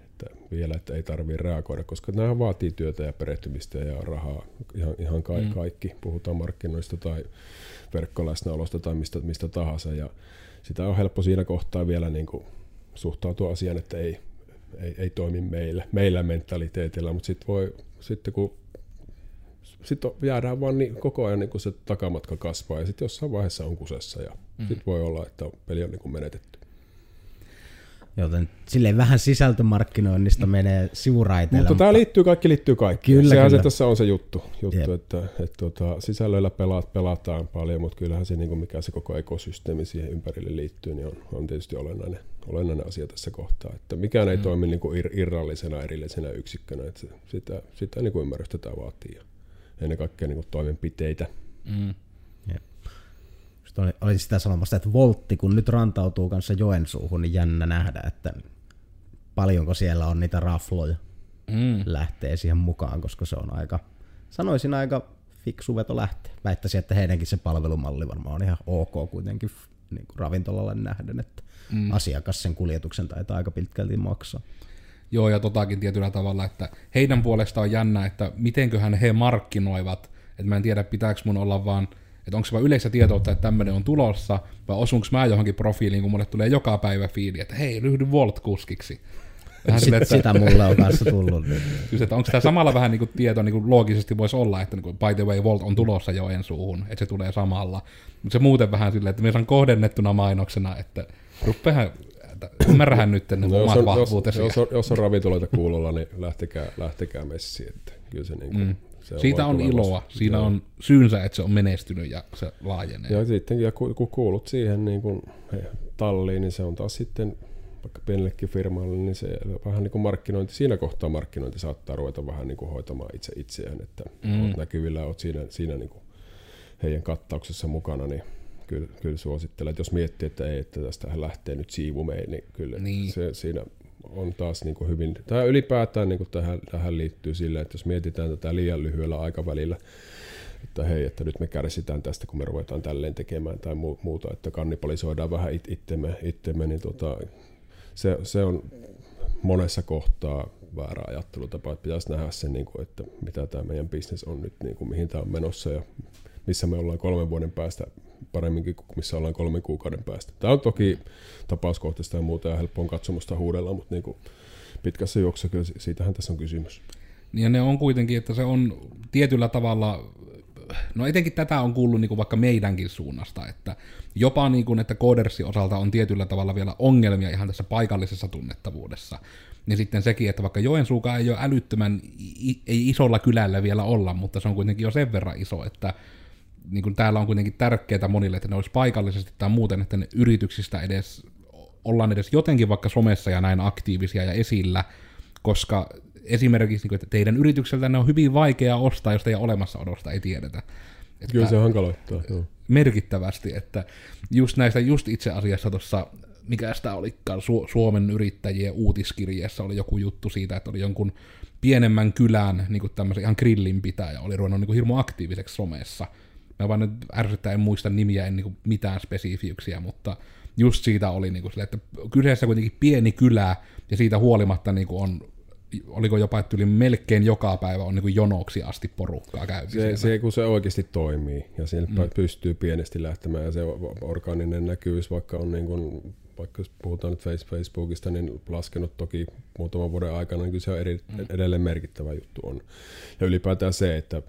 vielä että ei tarvitse reagoida, koska nämä vaatii työtä ja perehtymistä ja rahaa ihan, ihan ka- mm. kaikki. Puhutaan markkinoista tai verkkoläsnäolosta tai mistä, mistä tahansa ja sitä on helppo siinä kohtaa vielä niin kuin suhtautua asiaan, että ei, ei, ei toimi meillä, meillä mentaliteetillä, mutta sitten voi, sitten kun sitten jäädään vaan niin, koko ajan niin kun se takamatka kasvaa ja sitten jossain vaiheessa on kusessa ja mm. sitten voi olla, että peli on niin kuin menetetty. Joten silleen vähän sisältömarkkinoinnista menee sivuraiteille. Mutta, tämä liittyy, kaikki liittyy kaikki. Kyllä, Sehän kyllä. se tässä on se juttu, juttu että, että, että tuota, sisällöillä pelaat, pelataan paljon, mutta kyllähän se, niin kuin mikä se koko ekosysteemi siihen ympärille liittyy, niin on, on tietysti olennainen, olennainen asia tässä kohtaa. Että mikään ei mm. toimi niin kuin irrallisena, erillisenä yksikkönä. Että sitä, sitä niin kuin ymmärrystä tämä vaatii ja ennen kaikkea niin kuin toimenpiteitä. Mm oli, oli sitä sanomassa, että Voltti, kun nyt rantautuu kanssa Joensuuhun, niin jännä nähdä, että paljonko siellä on niitä rafloja mm. lähtee siihen mukaan, koska se on aika, sanoisin aika fiksu veto lähteä. Väittäisin, että heidänkin se palvelumalli varmaan on ihan ok kuitenkin niin kuin ravintolalle nähden, että mm. asiakas sen kuljetuksen taitaa aika pitkälti maksaa. Joo, ja totakin tietyllä tavalla, että heidän puolestaan on jännä, että mitenköhän he markkinoivat, että mä en tiedä, pitääkö mun olla vaan että onko se vain yleistä tietoutta, että tämmöinen on tulossa, vai osunko mä johonkin profiiliin, kun mulle tulee joka päivä fiili, että hei, ryhdy Volt-kuskiksi. Vähän sille, että, sitä mulle on kanssa tullut. Siis, että onko tämä samalla vähän niin kuin tieto niin kuin loogisesti voisi olla, että niin kuin, by the way, Volt on tulossa jo ensuuhun, että se tulee samalla. Mutta se muuten vähän silleen, että me on kohdennettuna mainoksena, että ruppehän ymmärrähän nyt ne no, omat vahvuutesi. Jos, jos, on, jos on ravintoloita kuulolla, niin lähtekää, lähtekää messiin. Että kyllä se niin kuin, mm se Siitä on iloa. Siinä Joo. on syynsä, että se on menestynyt ja se laajenee. Ja sitten ja ku- kun kuulut siihen niin kun, talliin, niin se on taas sitten vaikka pienellekin firmalle, niin se vähän niin kuin markkinointi, siinä kohtaa markkinointi saattaa ruveta vähän niin kuin hoitamaan itse itseään, että mm. olet näkyvillä, olet siinä, siinä niin kuin heidän kattauksessa mukana, niin kyllä, kyllä suosittelen, että jos miettii, että ei, että tästä lähtee nyt siivu niin kyllä niin. se siinä on taas niin kuin hyvin, tämä ylipäätään niin kuin tähän, tähän liittyy sille, että jos mietitään tätä liian lyhyellä aikavälillä, että hei, että nyt me kärsitään tästä, kun me ruvetaan tälleen tekemään tai muu- muuta, että kannibalisoidaan vähän it- itsemme, itsemme niin tota, se, se on monessa kohtaa väärä ajattelutapa, että pitäisi nähdä se, niin kuin, että mitä tämä meidän bisnes on nyt, niin kuin, mihin tämä on menossa ja missä me ollaan kolmen vuoden päästä paremminkin kuin missä ollaan kolmen kuukauden päästä. Tämä on toki tapauskohtaista ja muuta ja helppo katsomusta huudella, mutta niin kuin pitkässä juoksussa kyllä si- siitähän tässä on kysymys. Ja ne on kuitenkin, että se on tietyllä tavalla, no etenkin tätä on kuullut niin kuin vaikka meidänkin suunnasta, että jopa niin kuin, että Codersin osalta on tietyllä tavalla vielä ongelmia ihan tässä paikallisessa tunnettavuudessa. Ja sitten sekin, että vaikka Joensuukaan ei ole älyttömän, ei isolla kylällä vielä olla, mutta se on kuitenkin jo sen verran iso, että niin kuin täällä on kuitenkin tärkeää monille, että ne olisi paikallisesti tai muuten, että ne yrityksistä edes ollaan edes jotenkin vaikka somessa ja näin aktiivisia ja esillä, koska esimerkiksi, niin kuin, että teidän yritykseltä ne on hyvin vaikea ostaa, jos teidän olemassaolosta ei tiedetä. Että Kyllä se hankaloittaa. Joo. merkittävästi, että just näistä, just itse asiassa tuossa, mikä sitä olikaan, Su- Suomen yrittäjien uutiskirjeessä oli joku juttu siitä, että oli jonkun pienemmän kylän niin kuin tämmöisen ihan grillin pitäjä, oli ruvennut niin kuin hirmu aktiiviseksi somessa. Mä vaan nyt ärsyttää, en muista nimiä, en niin kuin mitään spesifiyksiä, mutta just siitä oli niin kuin sille, että kyseessä kuitenkin pieni kylä, ja siitä huolimatta niin kuin on oliko jopa, että yli melkein joka päivä on niin kuin jonoksi asti porukkaa käynyt Se, se, kun se oikeasti toimii ja siellä mm. pystyy pienesti lähtemään ja se orgaaninen näkyvyys, vaikka on niin kuin, vaikka jos puhutaan nyt Face- Facebookista, niin laskenut toki muutaman vuoden aikana, niin kyllä se on eri, edelleen merkittävä juttu on. Ja ylipäätään se, että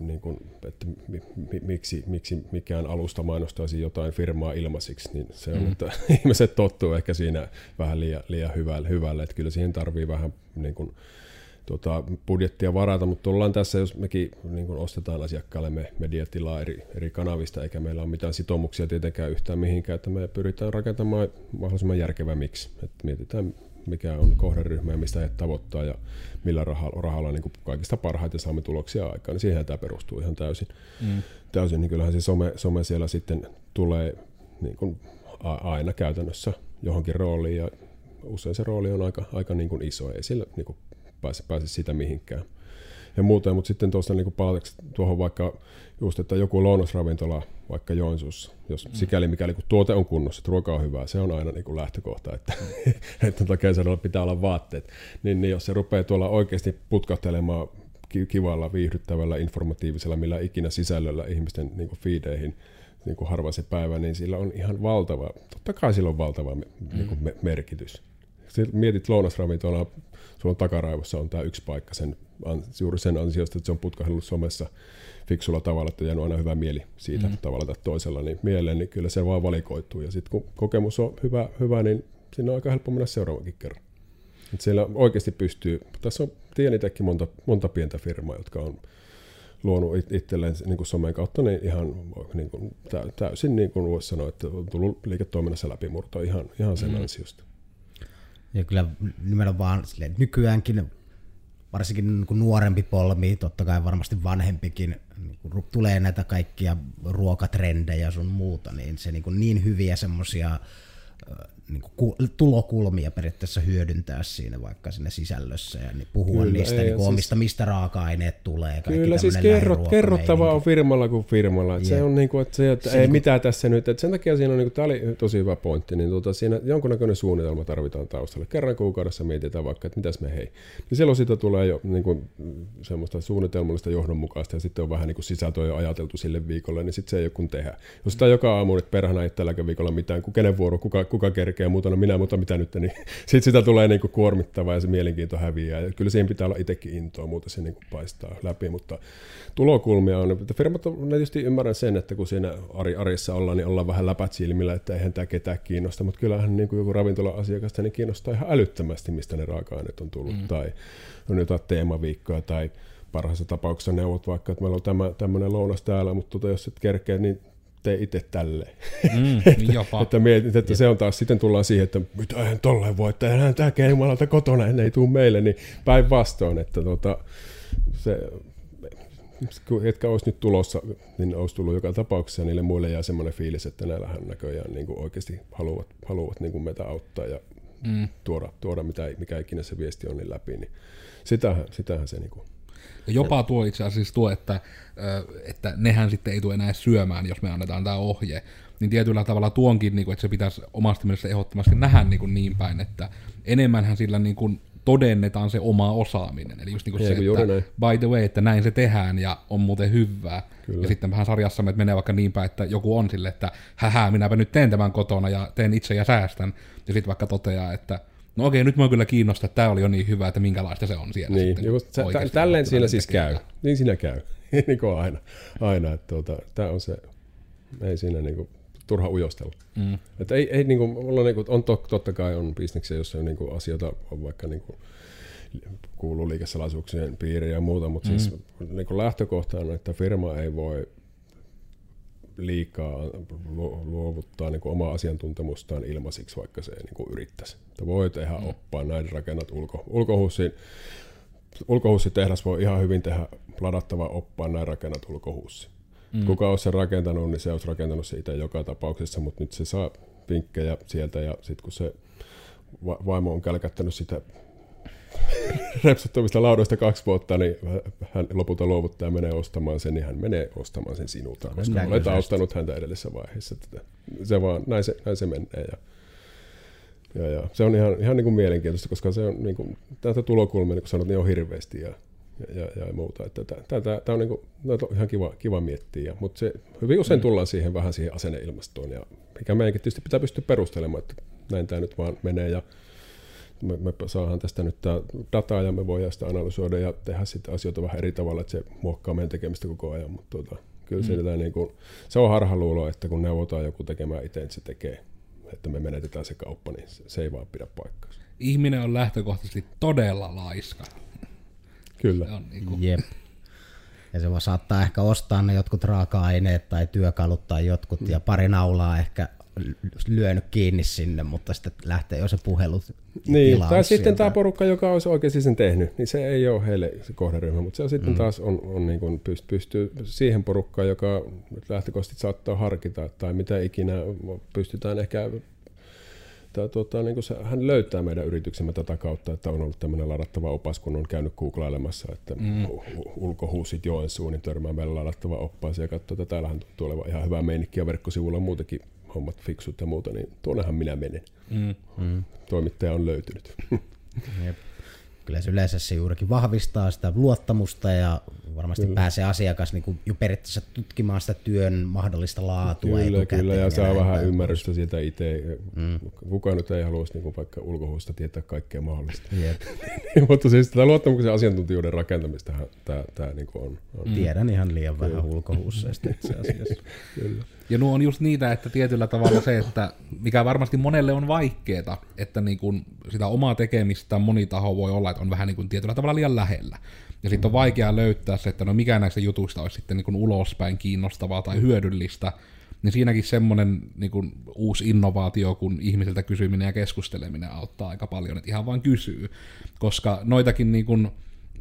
niin kuin, että mi, mi, miksi, miksi mikään alusta mainostaisi jotain firmaa ilmaisiksi, niin se on, mm. että ihmiset tottuu ehkä siinä vähän liian, liian hyvälle, hyvälle, että kyllä siihen tarvii vähän niin kuin, tuota, budjettia varata, mutta ollaan tässä, jos mekin niin kuin ostetaan asiakkaallemme mediatilaa eri, eri kanavista, eikä meillä ole mitään sitoumuksia tietenkään yhtään mihinkään, että me pyritään rakentamaan mahdollisimman järkevä miksi, että mietitään mikä on kohderyhmä ja mistä he tavoittaa ja millä rahalla, rahalla niin kaikista parhaiten saamme tuloksia aikaan, niin siihen tämä perustuu ihan täysin. Mm. täysin niin kyllähän se some, some siellä sitten tulee niin kuin aina käytännössä johonkin rooliin ja usein se rooli on aika, aika niin kuin iso, ei sillä niin kuin pääse, pääse sitä mihinkään. Ja muuten, mutta sitten tuosta niin palataksi tuohon vaikka just, että joku lounasravintola vaikka Joensuussa, jos mm. sikäli mikäli kun tuote on kunnossa, että ruoka on hyvää, se on aina niin kuin lähtökohta, että, että tuota kesällä pitää olla vaatteet. Niin, niin jos se rupeaa tuolla oikeasti putkahtelemaan ki- kivalla, viihdyttävällä, informatiivisella, millä ikinä sisällöllä ihmisten niin kuin feedeihin, niin kuin harva se päivä, niin sillä on ihan valtava, totta kai sillä on valtava mm. niin kuin me, merkitys. Sitten mietit lounasravintolaa, sulla on takaraivossa on tämä yksi paikka sen, juuri sen ansiosta, että se on putkahdellut somessa fiksulla tavalla, että on jäänyt aina hyvä mieli siitä mm. tavalla tai toisella niin mieleen, niin kyllä se vaan valikoituu. Ja sitten kun kokemus on hyvä, hyvä, niin siinä on aika helppo mennä seuraavankin kerran. Et siellä oikeasti pystyy, tässä on, tiedän itsekin monta, monta pientä firmaa, jotka on luonut it- itselleen niin kuin somen kautta niin ihan niin kuin, täysin, niin kuin voisi sanoa, että on tullut liiketoiminnassa läpimurto ihan, ihan sen mm. ansiosta. Ja kyllä nimenomaan silleen, nykyäänkin varsinkin niin nuorempi polmi, totta kai varmasti vanhempikin, niin kun tulee näitä kaikkia ruokatrendejä sun muuta, niin se niin, niin hyviä semmoisia niin kuin tulokulmia periaatteessa hyödyntää siinä vaikka siinä sisällössä ja niin puhua Kyllä, niistä ei, niin kuin omista, siis, mistä raaka-aineet tulee. Kaikki Kyllä siis kerrot, kerrottavaa on firmalla kuin firmalla. Että se on niin kuin, että, se, että se ei niin kuin, mitään tässä nyt. Että sen takia siinä on, niin kuin, tämä oli tosi hyvä pointti, niin tuota, siinä jonkunnäköinen suunnitelma tarvitaan taustalle. Kerran kuukaudessa mietitään vaikka, että mitäs me hei. Niin silloin siitä tulee jo niin kuin, semmoista suunnitelmallista johdonmukaista ja sitten on vähän niin kuin sisältöä jo ajateltu sille viikolle, niin sitten se ei ole kun tehdä. Jos sitä joka aamu nyt perhana ei tälläkään viikolla mitään, kun kenen vuoro, kuka, kuka kerkee ja muuta, no minä, mutta mitä nyt, niin sitten sitä tulee niin kuin kuormittavaa ja se mielenkiinto häviää. Ja kyllä siihen pitää olla itsekin intoa, muuten se niin kuin paistaa läpi, mutta tulokulmia on, että firmat on tietysti ymmärrän sen, että kun siinä arjessa ollaan, niin ollaan vähän läpät silmillä, että eihän tämä ketään kiinnosta, mutta kyllähän niin kuin joku ravintola-asiakasta niin kiinnostaa ihan älyttömästi, mistä ne raaka-aineet on tullut, mm. tai on jotain teemaviikkoja tai parhaassa tapauksessa neuvot vaikka, että meillä on tämä, tämmöinen lounas täällä, mutta tota, jos et kerkeä, niin tee itse tälleen. Mm, että, jopa. että, mietit, että se on taas, sitten tullaan siihen, että mitä eihän tolleen voi, että eihän tämä jumalalta kotona, en ei tule meille, niin päinvastoin, että tota, se, ketkä olisi nyt tulossa, niin olisi tullut joka tapauksessa, niille muille jää semmoinen fiilis, että näillähän näköjään niin kuin oikeasti haluavat, haluavat niin kuin meitä auttaa ja mm. tuoda, tuoda mitä, mikä ikinä se viesti on niin läpi, niin sitähän, sitähän se niin kuin ja jopa tuo itse asiassa tuo, että, että nehän sitten ei tule enää syömään, jos me annetaan tämä ohje. Niin tietyllä tavalla tuonkin, niin kuin, että se pitäisi omasta mielestä ehdottomasti nähdä niin, kuin niin päin, että enemmänhän sillä niin kuin todennetaan se oma osaaminen. Eli just niin kuin se, että näin. by the way, että näin se tehdään ja on muuten hyvää. Kyllä. Ja sitten vähän sarjassa että menee vaikka niin päin, että joku on sille, että hähää, minäpä nyt teen tämän kotona ja teen itse ja säästän. Ja sitten vaikka toteaa, että no okei, nyt mä kyllä kiinnostaa, että tämä oli jo niin hyvä, että minkälaista se on siellä niin, sitten. Just, tä, tälleen siinä siis käy. Niin siinä käy. niin kuin aina. aina että tuota, tämä on se, ei siinä niin kuin, turha ujostella. Mm. Että ei, ei niin kuin, mulla niin kuin, on to, totta kai on bisneksiä, jossa niin kuin, asioita on vaikka niin kuin, kuuluu liikesalaisuuksien piiriin ja muuta, mutta siis mm. siis niin kuin lähtökohta on, että firma ei voi liikaa luovuttaa niin kuin omaa asiantuntemustaan ilmaisiksi, vaikka se ei niin kuin yrittäisi. Että voi tehdä mm. oppaa, näin rakennat ulko, ulkohuussiin. Ulkohuussitehdas voi ihan hyvin tehdä ladattava oppaa, näin rakennat ulkohuussi. Mm. Kuka olisi sen rakentanut, niin se olisi rakentanut siitä joka tapauksessa, mutta nyt se saa vinkkejä sieltä ja sitten kun se vaimo on kälkättänyt sitä repsuttamista laudoista kaksi vuotta, niin hän lopulta luovuttaa ja menee ostamaan sen, niin hän menee ostamaan sen sinulta, koska olet auttanut häntä edellisessä vaiheessa. Se vaan, näin se, näin se menee. Ja, ja, ja, se on ihan, ihan niin kuin mielenkiintoista, koska se on niin kuin, tätä tulokulmia, niin kuin sanot, niin on hirveästi ja, ja, ja, ja muuta. Että tämä, tämä, tämä on, niin kuin, on ihan kiva, kiva miettiä, ja, mutta se, hyvin usein mm. tullaan siihen vähän siihen asenneilmastoon, ja mikä meidänkin tietysti pitää pystyä perustelemaan, että näin tämä nyt vaan menee, ja me, me saadaan tästä nyt tämä dataa ja me voidaan sitä analysoida ja tehdä sitten asioita vähän eri tavalla, että se muokkaa meidän tekemistä koko ajan, mutta tuota, kyllä mm. se, niin kuin, se on harhaluulo, että kun neuvotaan joku tekemään itse, että se tekee, että me menetetään se kauppa, niin se, se ei vaan pidä paikkaa. Ihminen on lähtökohtaisesti todella laiska. Kyllä. Se on niin kuin... Jep. Ja se voi saattaa ehkä ostaa ne jotkut raaka-aineet tai työkalut tai jotkut mm. ja pari naulaa ehkä lyönyt kiinni sinne, mutta sitten lähtee jo se puhelut Niin, tai sitten tämä porukka, joka olisi oikeasti sen tehnyt, niin se ei ole heille se kohderyhmä, mutta se on sitten mm. taas on, on niin kuin pyst, pystyy siihen porukkaan, joka lähtökohtaisesti saattaa harkita tai mitä ikinä pystytään ehkä tai tuota, niin se, hän löytää meidän yrityksemme tätä kautta, että on ollut tämmöinen ladattava opas, kun on käynyt googlailemassa, että mm. ulkohuusit Joensuun, niin törmää meillä ladattava oppaasi ja katsoo, että täällähän tuntuu olevan ihan hyvää meinikkiä verkkosivulla muutenkin hommat fiksut ja muuta, niin tuonnehan minä menen. Mm. Mm. Toimittaja on löytynyt. Jep. Kyllä se yleensä se juurikin vahvistaa sitä luottamusta ja varmasti kyllä. pääsee asiakas niin kuin jo periaatteessa tutkimaan sitä työn mahdollista laatua Kyllä, kyllä ja saa vähän päin. ymmärrystä siitä itse. Mm. Kukaan nyt ei haluaisi niin kuin vaikka ulkohuusta tietää kaikkea mahdollista. Yep. Mutta siis tätä luottamuksen asiantuntijuuden rakentamista tämä, tämä niin kuin on, on. Tiedän ihan liian kyllä. vähän ulkohuusseista itse asiassa. kyllä. Ja nuo on just niitä, että tietyllä tavalla se, että mikä varmasti monelle on vaikeeta, että niin kun sitä omaa tekemistä moni taho voi olla, että on vähän niin kuin tietyllä tavalla liian lähellä. Ja sitten on vaikea löytää se, että no mikä näistä jutuista olisi sitten niin kuin ulospäin kiinnostavaa tai hyödyllistä. Niin siinäkin semmoinen niin kuin uusi innovaatio, kun ihmiseltä kysyminen ja keskusteleminen auttaa aika paljon, että ihan vain kysyy. Koska noitakin niin kuin,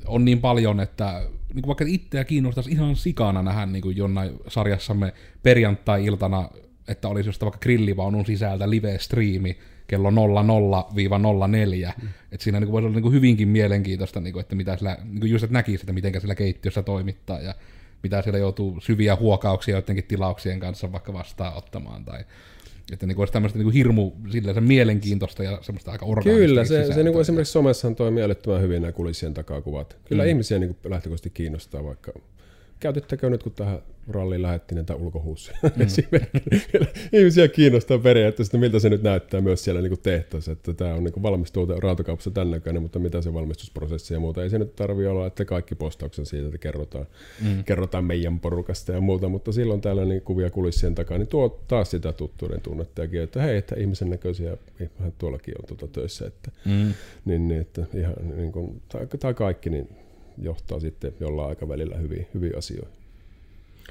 on niin paljon, että niin kuin vaikka itseä kiinnostaisi ihan sikana nähdä niin kuin jonain sarjassamme perjantai-iltana, että olisi just vaikka grillivaunun sisältä live-striimi kello 00-04, mm. että siinä niin kuin voisi olla niin kuin hyvinkin mielenkiintoista, niin kuin, että mitä sillä, niin kuin just että näkisi, että miten sillä keittiössä toimittaa ja mitä siellä joutuu syviä huokauksia joidenkin tilauksien kanssa vaikka vastaanottamaan tai että niin olisi tämmöistä niin hirmu silleen, mielenkiintoista ja semmoista aika orgaanista. Kyllä, se, se niin kuin esimerkiksi somessahan toimii älyttömän hyvin nämä kulissien takakuvat. Kyllä mm. ihmisiä niin kuin lähtökohtaisesti kiinnostaa vaikka käytettekö nyt, kun tähän ralliin lähettiin näitä ulkohuussia mm. Ihmisiä kiinnostaa periaatteessa, miltä se nyt näyttää myös siellä niin tehtaassa, että tämä on niin valmistuu rautakaupassa tämän näköinen, mutta mitä se valmistusprosessi ja muuta. Ei se nyt tarvitse olla, että kaikki postauksen siitä, että kerrotaan, mm. kerrotaan meidän porukasta ja muuta, mutta silloin täällä niin kuvia kulissien takaa, niin tuo taas sitä tuttuuden tunnetta että hei, että ihmisen näköisiä, vähän tuollakin on tuota töissä, että, mm. niin, niin, että ihan niin kuin, tai kaikki, niin johtaa sitten jollain aikavälillä hyvin, hyvin asioihin.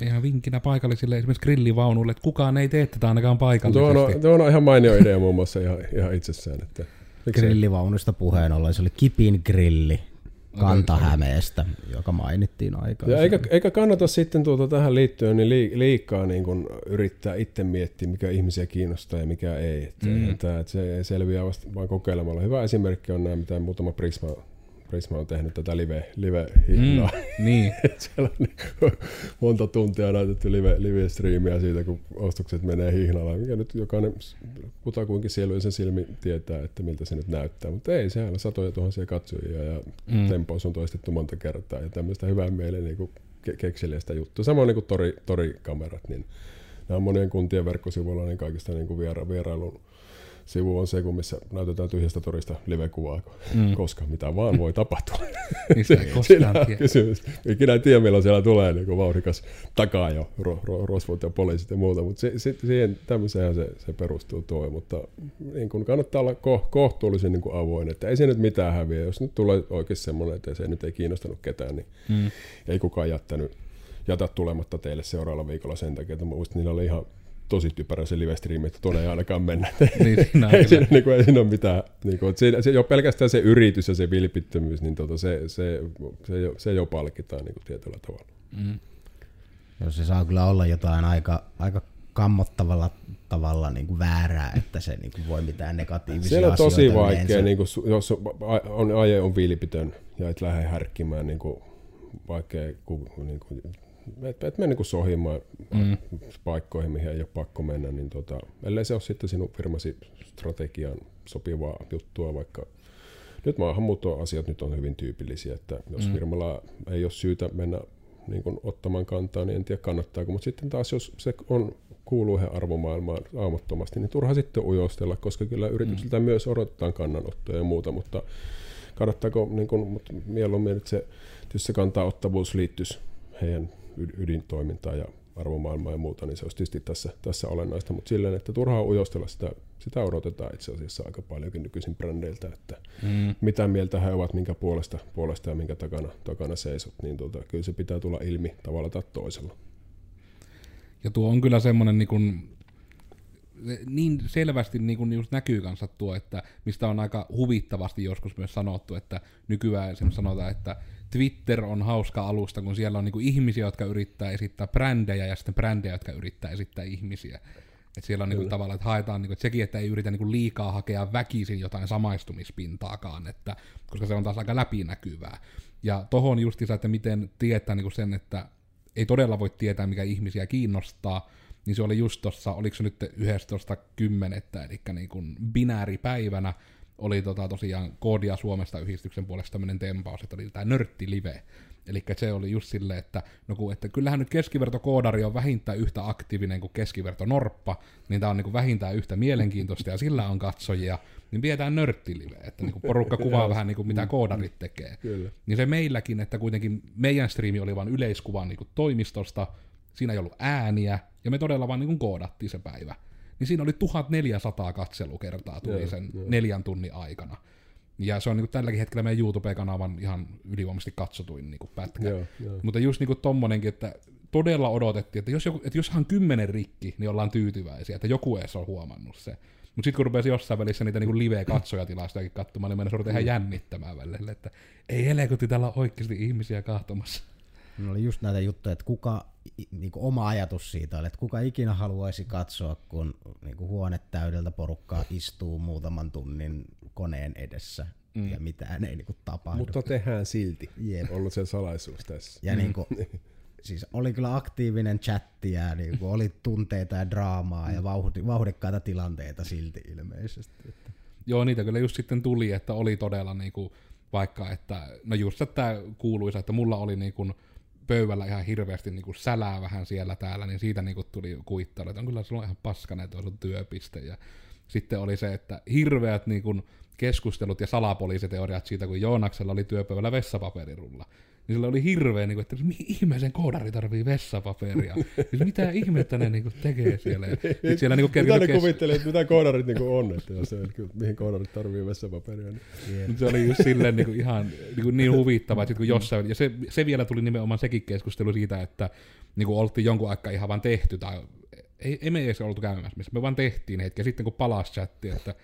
Ihan vinkkinä paikallisille esimerkiksi grillivaunuille, että kukaan ei tee tätä ainakaan paikallisesti. Tuo on, tuo on ihan mainio idea muun muassa ihan, ihan itsessään. Että, miksei- Grillivaunusta puheen ollen, se oli Kipin grilli Kantahämeestä, joka mainittiin aikaa. Ja eikä, eikä kannata sitten tuota tähän liittyen niin lii- liikaa niin kuin yrittää itse miettiä, mikä ihmisiä kiinnostaa ja mikä ei. Että, mm. että, että se selviää vasta vain kokeilemalla. Hyvä esimerkki on nämä, mitä muutama Prisma, Prisma on tehnyt tätä live, live hinnaa. Mm, niin. Siellä on niin monta tuntia näytetty live, live-striimiä siitä, kun ostokset menee hihnalla, mikä nyt jokainen kutakuinkin sieluysen silmi tietää, että miltä se nyt näyttää. Mutta ei, sehän on satoja tuhansia katsojia ja mm. tempous on toistettu monta kertaa ja tämmöistä hyvää meille niin kuin ke- kekseliästä juttua. Samoin niin kuin tori, torikamerat, niin nämä on monien kuntien verkkosivuilla niin kaikista niin kuin viera, vierailun sivu on se, kun missä näytetään tyhjästä torista live-kuvaa, mm. koska mitä vaan voi tapahtua. Siinä on kysymys. Ikinä ei tiedä, milloin siellä tulee niin kuin vauhdikas takaa jo ro, ro, rosvot ja poliisit ja muuta, mutta se, se, siihen tämmöiseen se, se perustuu tuo, mutta niin kuin kannattaa olla ko, kohtuullisen niin kuin avoin, että ei se nyt mitään häviä, jos nyt tulee oikein semmoinen, että se nyt ei kiinnostanut ketään, niin Mm. ei kukaan jättänyt, jätä tulematta teille seuraavalla viikolla sen takia, että mä muistin, niillä oli ihan tosi typerä se live-striimi, että tuonne ei ainakaan mennä. Niin, on ei, siinä, niin kuin, ei siinä ole mitään. Niin kuin, että siinä, se, jo pelkästään se yritys ja se vilpittömyys, niin tota, se, se, se, jo, se jo palkitaan niin kuin tietyllä tavalla. Mm. Joo, se saa kyllä olla jotain aika, aika kammottavalla tavalla niin kuin väärää, että se niin kuin voi mitään negatiivisia Siellä on asioita tosi vaikea, yleensä. niin kuin, jos on, on, aje on vilpitön ja et lähde härkkimään niin kuin, vaikea, niin kuin, et, et mene niin sohimaan mm. paikkoihin, mihin ei ole pakko mennä, niin tota, ellei se ole sitten sinun firmasi strategiaan sopivaa juttua, vaikka nyt maahanmuuttoasiat nyt on hyvin tyypillisiä, että jos mm. firmalla ei ole syytä mennä niin kuin ottamaan kantaa, niin en tiedä kannattaako, mutta sitten taas jos se on, kuuluu ihan arvomaailmaan aamattomasti, niin turha sitten ujostella, koska kyllä yrityksiltä mm. myös odotetaan kannanottoja ja muuta, mutta kannattaako niin kuin, mutta mieluummin, että se, se kantaa ottavuus liittyisi heidän yd- ydintoimintaan ja arvomaailmaan ja muuta, niin se olisi tietysti tässä, tässä olennaista, mutta silleen, että turhaa ujostella sitä, sitä odotetaan itse asiassa aika paljonkin nykyisin brändeiltä, että Mm. mitä mieltä he ovat, minkä puolesta, puolesta ja minkä takana, takana seisot, niin tota, kyllä se pitää tulla ilmi tavalla tai toisella. Ja tuo on kyllä semmoinen niin niin selvästi niin kuin just näkyy kanssa tuo, että mistä on aika huvittavasti joskus myös sanottu, että nykyään esimerkiksi sanotaan, että Twitter on hauska alusta, kun siellä on niin kuin ihmisiä, jotka yrittää esittää brändejä ja sitten brändejä, jotka yrittää esittää ihmisiä. Et siellä on niin kuin tavallaan, että haetaan niin kuin, että sekin, että ei yritä niin kuin liikaa hakea väkisin jotain samaistumispintaakaan, että, koska se on taas aika läpinäkyvää. Ja tohon justiinsa, että miten tietää niin kuin sen, että ei todella voi tietää, mikä ihmisiä kiinnostaa, niin se oli just tuossa, oliko se nyt 11.10. eli niin kuin binääripäivänä, oli tota tosiaan Koodia Suomesta yhdistyksen puolesta tämmöinen tempaus, että oli tämä nörttilive. Eli se oli just silleen, että, no kun, että kyllähän nyt keskivertokoodari on vähintään yhtä aktiivinen kuin keskiverto norppa, niin tämä on niin kuin vähintään yhtä mielenkiintoista ja sillä on katsojia, niin pidetään nörttilive, että niin kuin porukka kuvaa vähän niin kuin mitä koodarit tekee. Kyllä. Niin se meilläkin, että kuitenkin meidän striimi oli vain yleiskuva niin kuin toimistosta, siinä ei ollut ääniä, ja me todella vaan niin kuin koodattiin se päivä. Niin siinä oli 1400 katselukertaa tuli Joo, sen joo. neljän tunnin aikana. Ja se on niin kuin tälläkin hetkellä meidän YouTube-kanavan ihan ylivoimaisesti katsotuin niin kuin pätkä. Joo, joo. Mutta just niin kuin tommonenkin, että todella odotettiin, että jos, joku, että jos hän on kymmenen rikki, niin ollaan tyytyväisiä, että joku edes on huomannut se. Mutta sitten kun rupesi jossain välissä niitä niin live-katsojatilastojakin katsomaan, niin mennä ihan jännittämään välillä, että ei helekutti, täällä on oikeasti ihmisiä kahtomassa. Ne oli just näitä juttuja, että kuka, niin kuin oma ajatus siitä oli, että kuka ikinä haluaisi katsoa, kun niin kuin huone täydeltä porukkaa istuu muutaman tunnin koneen edessä mm. ja mitään ei niin kuin tapahdu. Mutta tehdään silti. Jep. Ollut se salaisuus tässä. Ja niin kuin, siis oli kyllä aktiivinen chatti ja niin kuin oli tunteita ja draamaa ja vauhdi, vauhdikkaita tilanteita silti ilmeisesti. Että. Joo, niitä kyllä just sitten tuli, että oli todella niinku, vaikka, että, no just tämä kuuluisa, että mulla oli niinku pöydällä ihan hirveästi niinku sälää vähän siellä täällä, niin siitä niinku tuli kuittailu, että on kyllä sulla ihan paskana, on sun työpiste. Ja sitten oli se, että hirveät niinku keskustelut ja salapoliisiteoriat siitä, kun Joonaksella oli työpöydällä vessapaperirulla. Niin sillä oli hirveä, niin kuin, että mihin ihmeeseen koodari tarvii vessapaperia. siis mitä ihmettä ne niin kuin, tekee siellä. Ja sit siellä niin kuin, Mitä ne kes- kuvittelee, että mitä koodarit niin on, että jos se, mihin koodarit tarvii vessapaperia. Niin. Mutta se oli just silleen niin kuin ihan niin, kuin niin huvittava, että sit kun jossain, ja se, se, vielä tuli nimenomaan sekin keskustelu siitä, että niin kuin oltiin jonkun aikaa ihan vaan tehty, tai ei, ei me edes oltu käymässä missä, me vaan tehtiin hetki, ja sitten kun palasi chatti, että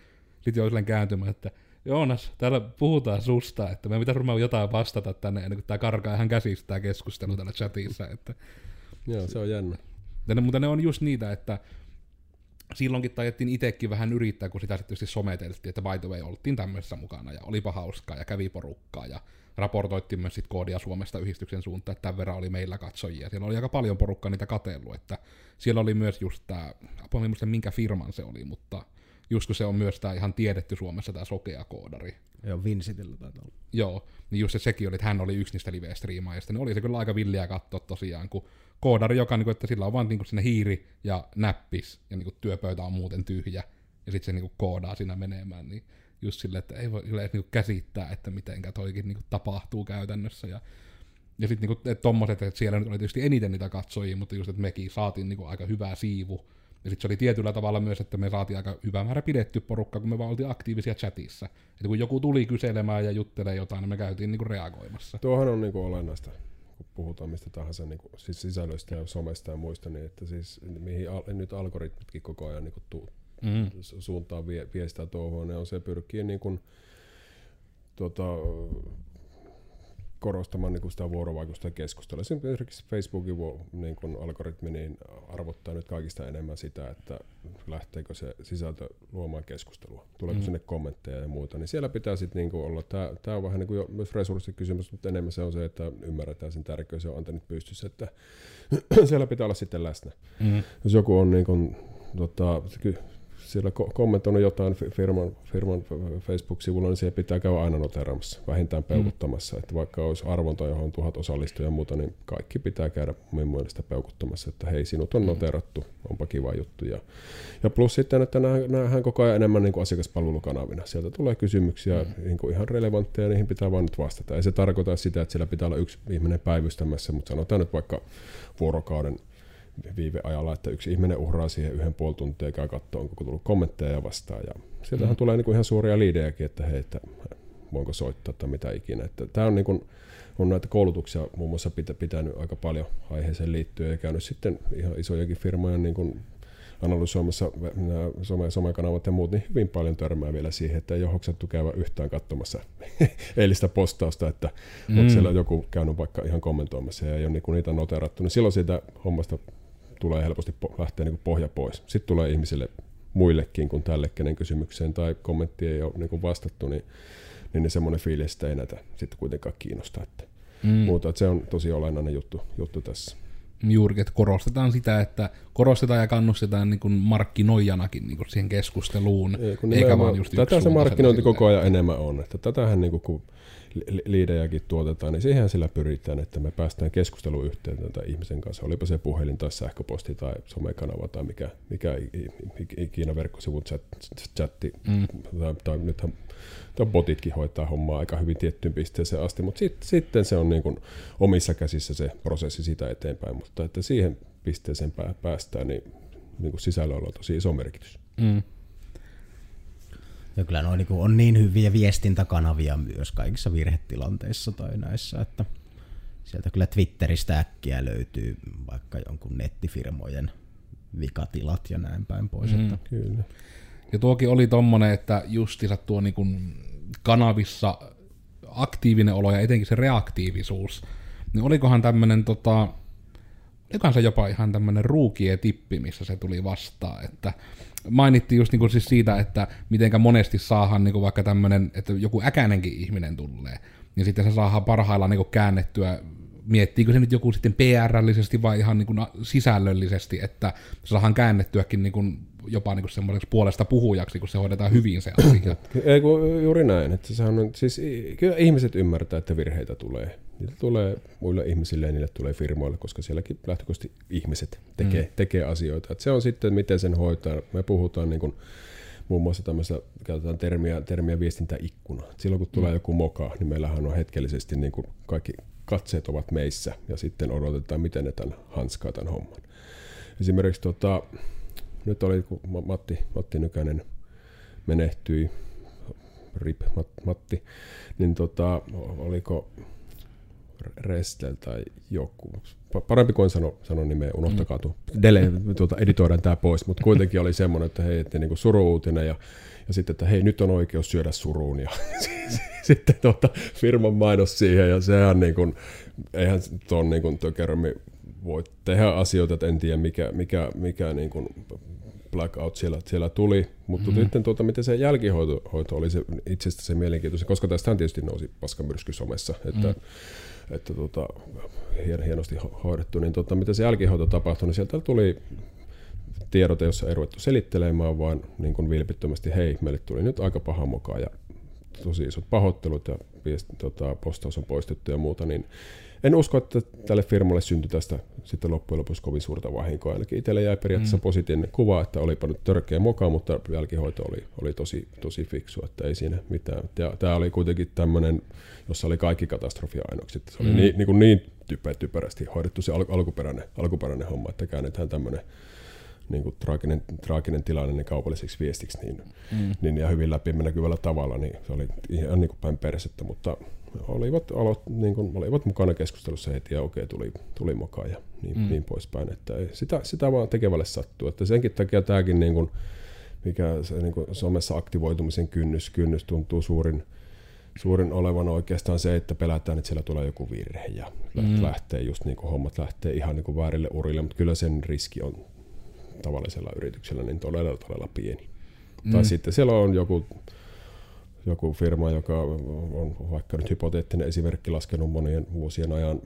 sitten silleen kääntymään, että Joonas, täällä puhutaan susta, että me pitäisi varmaan jotain vastata tänne, ennen kuin tämä karkaa ihan käsistä tämä keskustelu täällä chatissa, että Joo, se on jännä. ja ne, mutta ne on just niitä, että silloinkin taidettiin itsekin vähän yrittää, kun sitä sitten tietysti someteltiin, että by the way, oltiin tämmöisessä mukana, ja olipa hauskaa, ja kävi porukkaa, ja raportoittiin myös sit koodia Suomesta yhdistyksen suuntaan, että tämän verran oli meillä katsojia. Siellä oli aika paljon porukkaa niitä katellut, että siellä oli myös just tämä, apua minkä firman se oli, mutta just kun se on myös tämä ihan tiedetty Suomessa tämä sokea koodari, Joo, Vincitillä taitaa olla. Joo, niin just se sekin oli, että hän oli yksi niistä live-striimaajista, niin oli se kyllä aika villiä katsoa tosiaan, kun koodari, joka, niin kuin, että sillä on vaan niin kuin, sinne hiiri ja näppis, ja niin kuin, työpöytä on muuten tyhjä, ja sitten se niin kuin, koodaa siinä menemään, niin just silleen, että ei voi kyllä edes niin kuin, käsittää, että mitenkä toikin niin kuin, tapahtuu käytännössä, ja ja sitten niinku, et tommoset, että siellä nyt oli tietysti eniten niitä katsojia, mutta just, että mekin saatiin niinku aika hyvää siivu. Ja sitten se oli tietyllä tavalla myös, että me saatiin aika hyvä määrä pidetty porukka, kun me vaan oltiin aktiivisia chatissa. Että kun joku tuli kyselemään ja juttelee jotain, niin me käytiin niinku reagoimassa. Tuohan on niin kuin olennaista, kun puhutaan mistä tahansa niin kuin, siis sisällöistä ja somesta ja muista, niin että siis mihin al- nyt algoritmitkin koko ajan niin kuin tu- Mm. su- suuntaan vie, viestää tuohon, ne on se pyrkii niin kuin, tota, korostamaan niin kuin sitä vuorovaikutusta ja keskustelua. Esimerkiksi Facebookin niin kuin algoritmi niin arvottaa nyt kaikista enemmän sitä, että lähteekö se sisältö luomaan keskustelua, tuleeko mm. sinne kommentteja ja muuta. Niin siellä pitää sitten niin kuin olla, tämä, tämä on vähän niin kuin jo myös resurssikysymys, mutta enemmän se on se, että ymmärretään sen tärkeys ja on antennut pystyssä, että siellä pitää olla sitten läsnä. Mm. Jos joku on niin kuin, tota, siellä ko- kommentoinut jotain fi- firman, firman Facebook-sivulla, niin siellä pitää käydä aina noteraamassa, vähintään peukuttamassa. Mm. Että vaikka olisi arvonta, johon on tuhat osallistujaa ja muuta, niin kaikki pitää käydä minun mielestä peukuttamassa, että hei, sinut on noterattu, onpa kiva juttu. Ja, ja plus sitten, että nähdään koko ajan enemmän niin kuin asiakaspalvelukanavina. Sieltä tulee kysymyksiä, mm. niin kuin ihan relevantteja, niihin pitää vaan nyt vastata. Ei se tarkoita sitä, että siellä pitää olla yksi ihminen päivystämässä, mutta sanotaan nyt vaikka vuorokauden viiveajalla, että yksi ihminen uhraa siihen yhden puoli tuntia ja käy katsoa, onko tullut kommentteja ja vastaan. Ja sieltähän mm. tulee niin kuin ihan suuria liidejäkin, että hei, että voinko soittaa tai mitä ikinä. Että tämä on, niin kuin, on näitä koulutuksia muun muassa pitä, pitänyt aika paljon aiheeseen liittyen ja käynyt sitten ihan isojakin firmoja niin kuin analysoimassa nämä some, somekanavat ja muut, niin hyvin paljon törmää vielä siihen, että ei ole hoksattu käydä yhtään katsomassa eilistä postausta, että mm. onko siellä joku käynyt vaikka ihan kommentoimassa ja ei ole niinku niitä noterattu, niin silloin siitä hommasta tulee helposti po- lähteä niinku pohja pois. Sitten tulee ihmisille muillekin kuin tälle, kenen kysymykseen tai kommentti ei ole niinku vastattu, niin, niin, niin semmoinen fiilis, että ei näitä sitten kuitenkaan kiinnosta. Että Mm. muuta, että se on tosi olennainen juttu, juttu tässä. Juurikin, että korostetaan sitä, että korostetaan ja kannustetaan niin kuin markkinoijanakin niin kuin siihen keskusteluun, Ei, kun eikä vaan just Tätä se markkinointi koko ajan enemmän on. Että tätähän niin kuin, kun liidejäkin tuotetaan, niin siihen sillä pyritään, että me päästään keskusteluyhteyteen tai ihmisen kanssa, olipa se puhelin tai sähköposti tai somekanava tai mikä, mikä ikinä verkkosivun chat, chatti, Mm. tai, tai nythän tai botitkin hoitaa hommaa aika hyvin tiettyyn pisteeseen asti, mutta sit, sitten se on niin kuin omissa käsissä se prosessi sitä eteenpäin, mutta että siihen pisteeseen pää- päästään, niin, niin kuin sisällöllä on tosi iso merkitys. Mm. Ja kyllä noin niinku on niin hyviä viestintäkanavia myös kaikissa virhetilanteissa tai näissä, että sieltä kyllä Twitteristä äkkiä löytyy vaikka jonkun nettifirmojen vikatilat ja näin päin pois. Mm. Että Kyllä. Ja tuokin oli tommonen, että justiinsa tuo niin kuin kanavissa aktiivinen olo ja etenkin se reaktiivisuus, niin olikohan tämmönen tota, se jopa ihan tämmönen ruukien tippi, missä se tuli vastaan, että mainittiin just niinku siis siitä, että mitenkä monesti saahan niinku vaikka tämmönen, että joku äkäinenkin ihminen tulee, niin sitten se saadaan parhaillaan niinku käännettyä miettiikö se nyt joku sitten PR-allisesti vai ihan niin kuin sisällöllisesti, että se saadaan käännettyäkin niin kuin jopa niin kuin semmoiseksi puolesta puhujaksi, kun se hoidetaan hyvin se asia. Ei kun juuri näin. Että sehän on, siis kyllä ihmiset ymmärtää, että virheitä tulee. Niitä tulee muille ihmisille ja niille tulee firmoille, koska sielläkin lähtökohtaisesti ihmiset tekee, mm. tekee asioita. Että se on sitten, miten sen hoitaa. Me puhutaan niin kuin, muun muassa tämmöistä, käytetään termiä, termiä viestintäikkuna. Et silloin kun tulee mm. joku moka, niin meillähän on hetkellisesti niin kuin kaikki katseet ovat meissä ja sitten odotetaan, miten ne tämän hanskaa tämän homman. Esimerkiksi tota, nyt oli, kun Matti, Matti Nykänen menehtyi, RIP Matti, niin tota, oliko Restel tai joku. Parempi kuin sano, sano nimeä, unohtakaa tuo. Dele, tuota, editoidaan tämä pois, mutta kuitenkin oli semmoinen, että hei, että niin suru-uutinen ja, ja sitten, että hei, nyt on oikeus syödä suruun ja sitten tuota, firman mainos siihen ja sehän niin kuin, eihän tuon niin kuin tökermi voi tehdä asioita, että en tiedä mikä, mikä, mikä niin kuin blackout siellä, siellä tuli, mutta mm. sitten tuota, miten se jälkihoito hoito oli se, itsestä se mielenkiintoinen, koska tästä tietysti nousi paskamyrsky somessa, että, mm. Että hien, hienosti hoidettu, niin tuota, miten se jälkihoito tapahtui, niin sieltä tuli tiedote, jossa ei ruvettu selittelemään, vaan niin kuin vilpittömästi, hei, meille tuli nyt aika paha mukaan ja tosi isot pahoittelut ja viest, tota, postaus on poistettu ja muuta, niin en usko, että tälle firmalle syntyi tästä sitten loppujen lopuksi kovin suurta vahinkoa. Ainakin itselle jäi periaatteessa mm. positiivinen kuva, että olipa nyt törkeä moka, mutta jälkihoito oli, oli tosi, tosi fiksu, että ei siinä mitään. Ja tämä oli kuitenkin tämmöinen, jossa oli kaikki katastrofiainokset. Se oli mm. niin, niin, kuin niin typer, typerästi hoidettu se al- alkuperäinen, alkuperäinen homma, että käännetään tämmöinen niin kuin traaginen, traaginen tilanne niin kaupalliseksi viestiksi niin, mm. niin, ja hyvin läpi näkyvällä tavalla, niin se oli ihan niin kuin päin persettä, mutta olivat, aloit, niin kuin, olivat mukana keskustelussa heti ja okei, tuli, tuli mukaan ja niin, mm. niin poispäin. Että sitä, sitä vaan tekevälle sattuu. Että senkin takia tämäkin, niin kuin, mikä se niin kuin somessa aktivoitumisen kynnys, kynnys tuntuu suurin, suurin olevan oikeastaan se, että pelätään, että siellä tulee joku virhe ja mm. lähtee just niin kuin hommat lähtee ihan niin kuin väärille urille, mutta kyllä sen riski on tavallisella yrityksellä niin todella, todella pieni. Mm. Tai sitten siellä on joku joku firma, joka on vaikka nyt hypoteettinen esimerkki laskenut monien vuosien ajan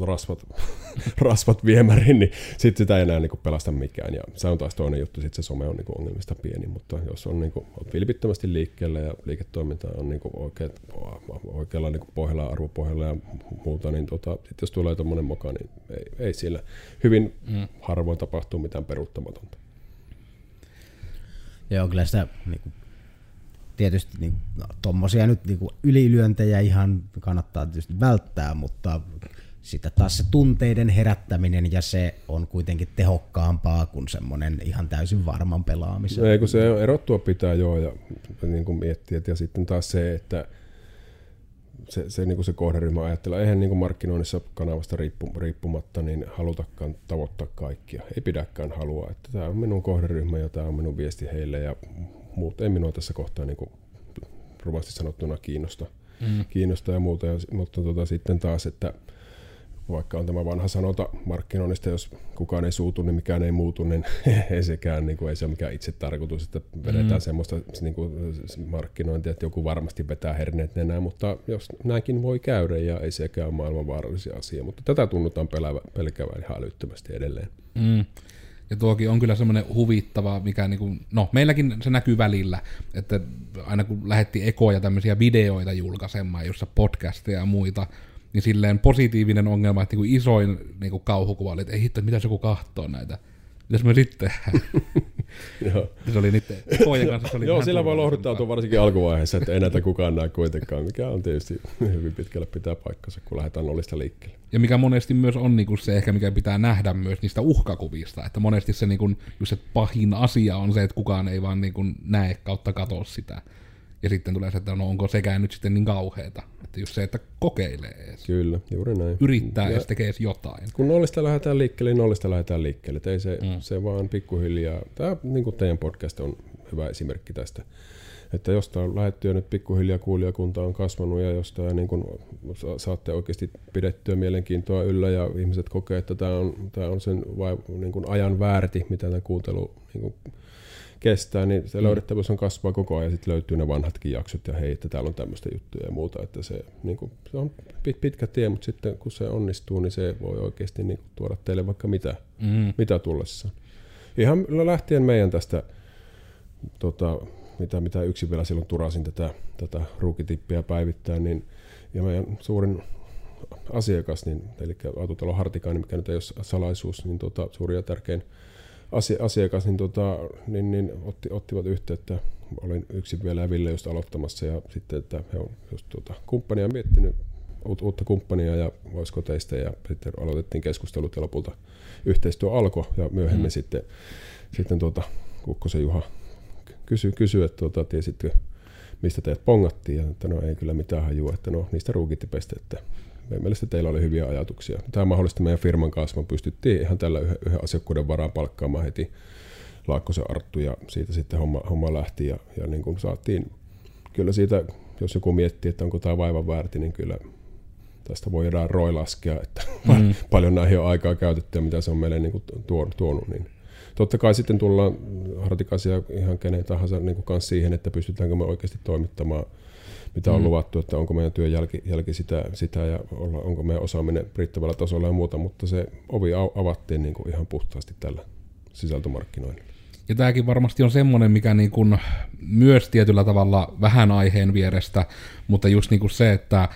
rasvat, rasvat viemäriin, niin sitten sitä ei enää niin pelasta mikään. Ja se on taas toinen juttu, sitten se some on niin ongelmista pieni, mutta jos on niin kuin, vilpittömästi liikkeellä ja liiketoiminta on niin oikeat, oikealla niin pohjalla, arvopohjalla ja muuta, niin tota, sit jos tulee tuommoinen moka, niin ei, ei siellä hyvin mm. harvoin tapahtuu mitään peruuttamatonta. Joo, kyllä sitä niin kuin tietysti niin, no, tuommoisia nyt niin ylilyöntejä ihan kannattaa tietysti välttää, mutta sitä taas se tunteiden herättäminen ja se on kuitenkin tehokkaampaa kuin semmoinen ihan täysin varman pelaamisen. No ei kun se erottua pitää joo ja niin kuin miettiä. Ja sitten taas se, että se, se, niin kuin se kohderyhmä ajattelee, eihän niin kuin markkinoinnissa kanavasta riippumatta niin halutakaan tavoittaa kaikkia. Ei pidäkään halua, että tämä on minun kohderyhmä ja tämä on minun viesti heille ja muut ei minua tässä kohtaa niin kuin rumasti sanottuna kiinnosta, mm. kiinnosta ja muuta. Ja, mutta tota, sitten taas, että vaikka on tämä vanha sanota markkinoinnista, jos kukaan ei suutu, niin mikään ei muutu, niin ei sekään, niin kuin, ei se ole mikään itse tarkoitus, että vedetään mm. semmoista niin kuin, markkinointia, että joku varmasti vetää herneet nenään, mutta jos näinkin voi käydä ja ei sekään ole maailman vaarallisia asia, mutta tätä tunnutaan pelkävän ihan älyttömästi edelleen. Mm. Ja tuokin on kyllä semmoinen huvittava, mikä niinku, no meilläkin se näkyy välillä, että aina kun lähetti ekoja tämmöisiä videoita julkaisemaan, jossa podcasteja ja muita, niin silleen positiivinen ongelma, että niinku isoin niinku kauhukuva oli, että ei hitto, mitä joku kahtoo näitä. Mitäs me sitten Joo. Se oli niiden kanssa. Se oli Joo, sillä voi lohduttautua varsinkin alkuvaiheessa, että ei näitä kukaan näe kuitenkaan, mikä on tietysti hyvin pitkälle pitää paikkansa, kun lähdetään nollista liikkeelle. Ja mikä monesti myös on niin kuin se ehkä, mikä pitää nähdä myös niistä uhkakuvista, että monesti se, niin kuin, just se pahin asia on se, että kukaan ei vaan niin kuin näe kautta katoa sitä. Ja sitten tulee se, että no onko sekään nyt sitten niin kauheeta. Että just se, että kokeilee edes. Kyllä, juuri näin. Yrittää ja tekee jotain. Kun nollista lähdetään liikkeelle, niin nollista lähdetään liikkeelle. ei se, mm. se vaan pikkuhiljaa. Tämä niin kuin teidän podcast on hyvä esimerkki tästä. Että jos tämä on lähetty ja nyt pikkuhiljaa kuulijakunta on kasvanut ja jos tämä niin kuin, saatte oikeasti pidettyä mielenkiintoa yllä ja ihmiset kokee, että tämä on, tämä on sen vai, niin kuin ajan väärti, mitä tämä kuuntelu niin kuin, kestää, niin se mm. löydettävyys on kasvaa koko ajan, sitten löytyy ne vanhatkin jaksot ja hei, että täällä on tämmöistä juttuja ja muuta, että se, niin kuin, se on pit, pitkä tie, mutta sitten kun se onnistuu, niin se voi oikeasti niin kuin, tuoda teille vaikka mitä, mm. mitä tullessa. Ihan lähtien meidän tästä, tota, mitä, mitä yksin vielä silloin turasin tätä, tätä ruukitippiä päivittää, niin ja meidän suurin asiakas, niin, eli autotalo Hartikainen, mikä nyt ei ole salaisuus, niin tota, suuri ja tärkein asiakas niin, tota, niin, niin otti, ottivat yhteyttä. Olin yksin vielä ja Ville just aloittamassa ja sitten, että he on just tota, kumppania miettinyt uutta kumppania ja voisiko teistä ja sitten aloitettiin keskustelut ja lopulta yhteistyö alkoi ja myöhemmin mm. sitten, sitten tuota, Kukkosen Juha kysyi, kysy, että tuota, tiesitkö mistä teet pongattiin, ja että no ei kyllä mitään hajua, että no niistä ruukittipestä, että meidän mielestä teillä oli hyviä ajatuksia. Tämä mahdollisti meidän firman kanssa, me pystyttiin ihan tällä yhden, yhden asiakkuuden varaan palkkaamaan heti Laakkosen Arttu, ja siitä sitten homma, homma lähti, ja, ja niin kuin saatiin, kyllä siitä, jos joku miettii, että onko tämä vaivan väärti, niin kyllä tästä voidaan roi laskea, että mm. paljon näihin on aikaa käytetty ja mitä se on meille niin kuin tuonut, niin totta kai sitten tullaan hartikaisia ihan kenen tahansa niin kuin kanssa siihen, että pystytäänkö me oikeasti toimittamaan mitä on mm. luvattu, että onko meidän työn jälki, jälki sitä, sitä ja olla, onko meidän osaaminen riittävällä tasolla ja muuta, mutta se ovi avattiin niin kuin ihan puhtaasti tällä sisältömarkkinoinnilla. Ja tämäkin varmasti on semmoinen, mikä niin kuin myös tietyllä tavalla vähän aiheen vierestä, mutta just niin kuin se, että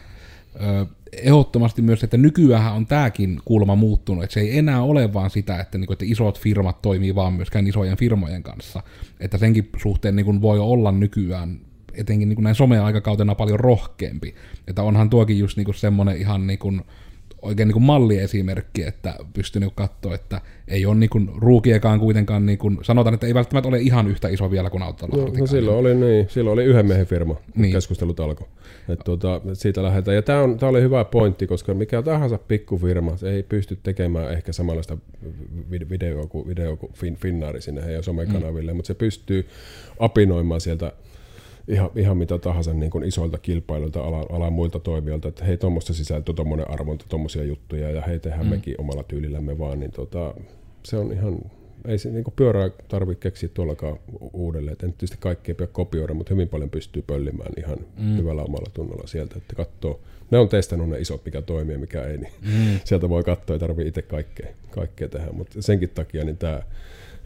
ehdottomasti myös, että nykyään on tämäkin kulma muuttunut, että se ei enää ole vaan sitä, että, niin kuin, että isot firmat toimii vaan myöskään isojen firmojen kanssa. Että senkin suhteen niin kuin voi olla nykyään etenkin niin kuin näin someaikakautena paljon rohkeampi. Että onhan tuokin just niin kuin semmoinen ihan niin kuin, oikein niin kuin malliesimerkki, että pystyy niin katsoa, että ei ole niin kuin ruukiekaan kuitenkaan, niin kuin, sanotaan, että ei välttämättä ole ihan yhtä iso vielä kuin Autolla no, no silloin oli niin, silloin oli yhden miehen firma, kun niin. keskustelut alkoi. Että tuota, siitä lähdetään. Ja tämä, on, tämä oli hyvä pointti, koska mikä tahansa pikkufirma se ei pysty tekemään ehkä samanlaista videoa kuin, video kuin fin, Finnaari sinne heidän somekanaville, mm. mutta se pystyy apinoimaan sieltä ihan, ihan mitä tahansa niin kuin isoilta kilpailuilta, alan, alan muilta toimijoilta, että hei, tuommoista sisältöä, tuommoinen arvonta, tuommoisia juttuja, ja hei, tehdään mm. mekin omalla tyylillämme vaan, niin tota, se on ihan, ei se niin pyörää tarvitse keksiä tuollakaan uudelleen, en tietysti kaikkea pidä kopioida, mutta hyvin paljon pystyy pöllimään ihan mm. hyvällä omalla tunnolla sieltä, että katsoo, ne on testannut ne isot, mikä toimii ja mikä ei, niin mm. sieltä voi katsoa, ei tarvitse itse kaikkea, kaikkea tehdä, mutta senkin takia niin tämä,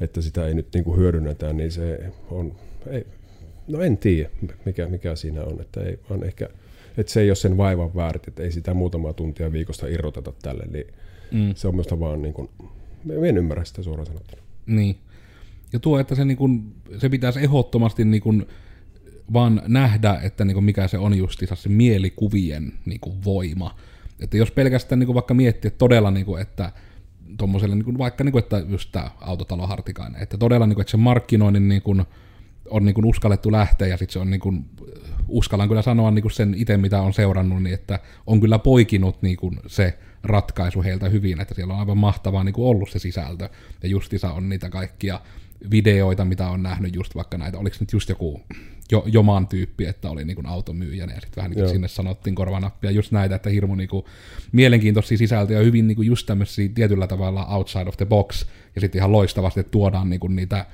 että sitä ei nyt niin kuin hyödynnetä, niin se on, ei, No en tiedä, mikä, mikä siinä on. Että ei, on ehkä, että se ei ole sen vaivan väärt, että ei sitä muutamaa tuntia viikosta irroteta tälle. Niin mm. Se on minusta vaan, niin kuin, en ymmärrä sitä suoraan sanottuna. Niin. Ja tuo, että se, niin kuin, se pitäisi ehdottomasti niin kuin, vaan nähdä, että niin kuin, mikä se on justiinsa se mielikuvien niin kuin, voima. Että jos pelkästään niin kuin, vaikka miettii, että todella, niin kuin, että tuommoiselle, niin kuin, vaikka niin kuin, että just tämä autotalo Hartikainen, että todella, niin kuin, että se markkinoinnin niin kuin, on niin kuin uskallettu lähteä ja sitten se on niin kuin, uskallan kyllä sanoa niin kuin sen itse, mitä on seurannut, niin että on kyllä poikinut niin kuin se ratkaisu heiltä hyvin, että siellä on aivan mahtavaa niin kuin ollut se sisältö, ja justissa on niitä kaikkia videoita, mitä on nähnyt just vaikka näitä, oliko nyt just joku jo, joman tyyppi, että oli niin automyyjänä, ja sitten vähän niin sinne sanottiin korvanappia, just näitä, että hirmu niin kuin mielenkiintoisia sisältöjä, hyvin niin kuin just tämmöisiä tietyllä tavalla outside of the box, ja sitten ihan loistavasti että tuodaan niin kuin niitä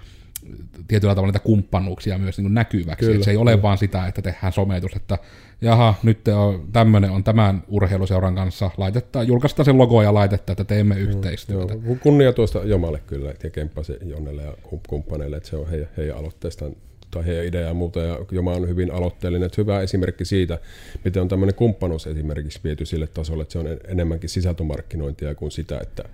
tietyllä tavalla niitä kumppanuuksia myös niin näkyväksi. Kyllä, se ei ole kyllä. vaan sitä, että tehdään sometus, että jaha, nyt on, tämmöinen on tämän urheiluseuran kanssa, laitetaan, julkaistaan se logo ja laitetta, että teemme mm, yhteistyötä. Joo, kunnia tuosta Jomalle kyllä ja Kemppasi Jonnelle ja kumppaneille, että se on heidän, heidän aloitteestaan tai heidän ideaa ja muuta, ja Joma on hyvin aloitteellinen. Että hyvä esimerkki siitä, miten on tämmöinen kumppanuus esimerkiksi viety sille tasolle, että se on enemmänkin sisältömarkkinointia kuin sitä, että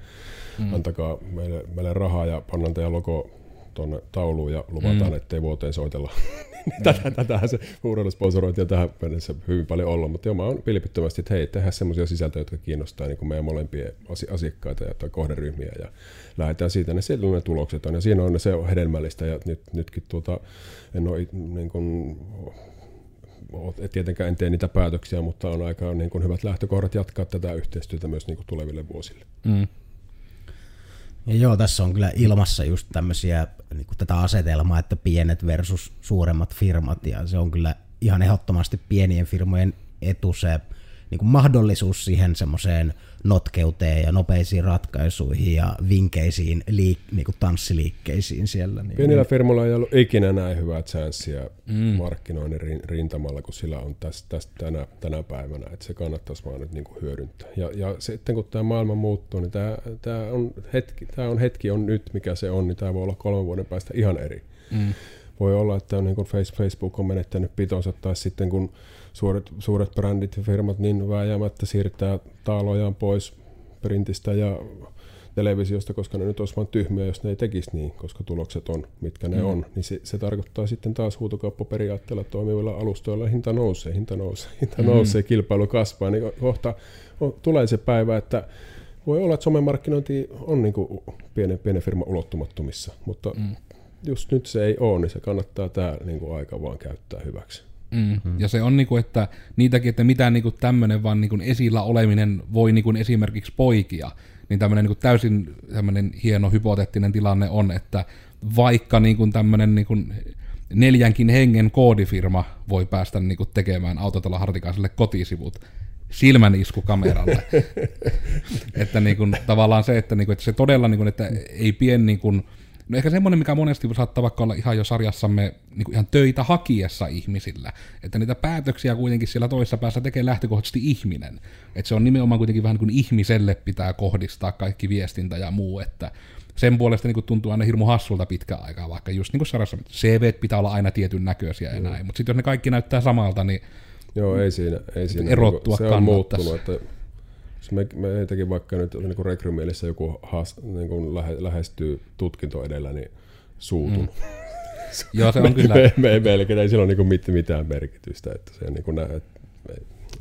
mm. antakaa meille, meille rahaa ja pannaan teidän logo tuonne tauluun ja luvataan, mm. ettei vuoteen soitella. tätä, tätähän se urheilusponsorointi on tähän mennessä hyvin paljon ollut, mutta joo, mä oon vilpittömästi, että hei, tehdään semmoisia sisältöjä, jotka kiinnostaa niin kuin meidän molempia asiakkaita ja, tai kohderyhmiä ja lähdetään siitä, ne siellä ne tulokset on ja siinä on ne, se on hedelmällistä ja nyt, nytkin tuota, en ole niin kuin, tietenkään en tee niitä päätöksiä, mutta on aika niin kuin hyvät lähtökohdat jatkaa tätä yhteistyötä myös niin kuin tuleville vuosille. Mm. Ja joo, tässä on kyllä ilmassa just tämmöisiä, niin kuin tätä asetelmaa, että pienet versus suuremmat firmat, ja se on kyllä ihan ehdottomasti pienien firmojen etu se niin kuin mahdollisuus siihen semmoiseen notkeuteen ja nopeisiin ratkaisuihin ja vinkeisiin liik- niin kuin tanssiliikkeisiin siellä. Niin, Pienillä firmoilla ei ollut ikinä näin hyvää chanssiä mm. markkinoinnin rintamalla, kun sillä on tästä, tästä tänä, tänä päivänä, että se kannattaisi vaan nyt niin kuin hyödyntää. Ja, ja sitten kun tämä maailma muuttuu, niin tämä, tämä, on hetki, tämä on hetki on nyt, mikä se on, niin tämä voi olla kolmen vuoden päästä ihan eri. Mm. Voi olla, että on niin kuin Facebook on menettänyt pitonsa, tai sitten kun suuret, suuret brändit ja firmat niin vääjäämättä siirtää taalojaan pois printistä ja televisiosta, koska ne nyt olisi vain tyhmiä, jos ne ei tekisi niin, koska tulokset on, mitkä ne mm. on. Niin se, se, tarkoittaa sitten taas huutokauppaperiaatteella toimivilla alustoilla hinta nousee, hinta nousee, hinta mm. nousee, kilpailu kasvaa. Niin kohta on, tulee se päivä, että voi olla, että somemarkkinointi on niin kuin pienen, pienen firman ulottumattomissa, mutta mm. just nyt se ei ole, niin se kannattaa tämä niin kuin aika vaan käyttää hyväksi. Mm. Mm. Ja se on niinku, että niitäkin, että mitä niinku tämmöinen vaan niinku esillä oleminen voi niinku esimerkiksi poikia, niin tämmöinen niinku täysin tämmöinen hieno hypoteettinen tilanne on, että vaikka niinku tämmöinen niinku neljänkin hengen koodifirma voi päästä niinku tekemään autotalo Hartikaiselle kotisivut, silmän isku kameralle. että niin kuin, tavallaan se, että, niin kuin, että se todella, niin kuin, että ei pien niin kuin, No ehkä semmoinen, mikä monesti saattaa vaikka olla ihan jo sarjassamme niin ihan töitä hakiessa ihmisillä, että niitä päätöksiä kuitenkin siellä toisessa päässä tekee lähtökohtaisesti ihminen. Että se on nimenomaan kuitenkin vähän niin kuin ihmiselle pitää kohdistaa kaikki viestintä ja muu, että sen puolesta niin tuntuu aina hirmu hassulta pitkä aikaa, vaikka just niin kuin sarjassa CV pitää olla aina tietyn näköisiä ja mm. näin, mutta sitten jos ne kaikki näyttää samalta, niin Joo, ei siinä. Ei siinä erottua niin se on muuttunut, että me, me teki vaikka nyt niin kuin rekrymielissä joku haas, niin kuin lähe, lähestyy tutkinto edellä, niin suutun. Mm. Joo, se on kyllä. Me, me, meillä ei sillä ole niin mit, mitään merkitystä, että se, niin kuin, että,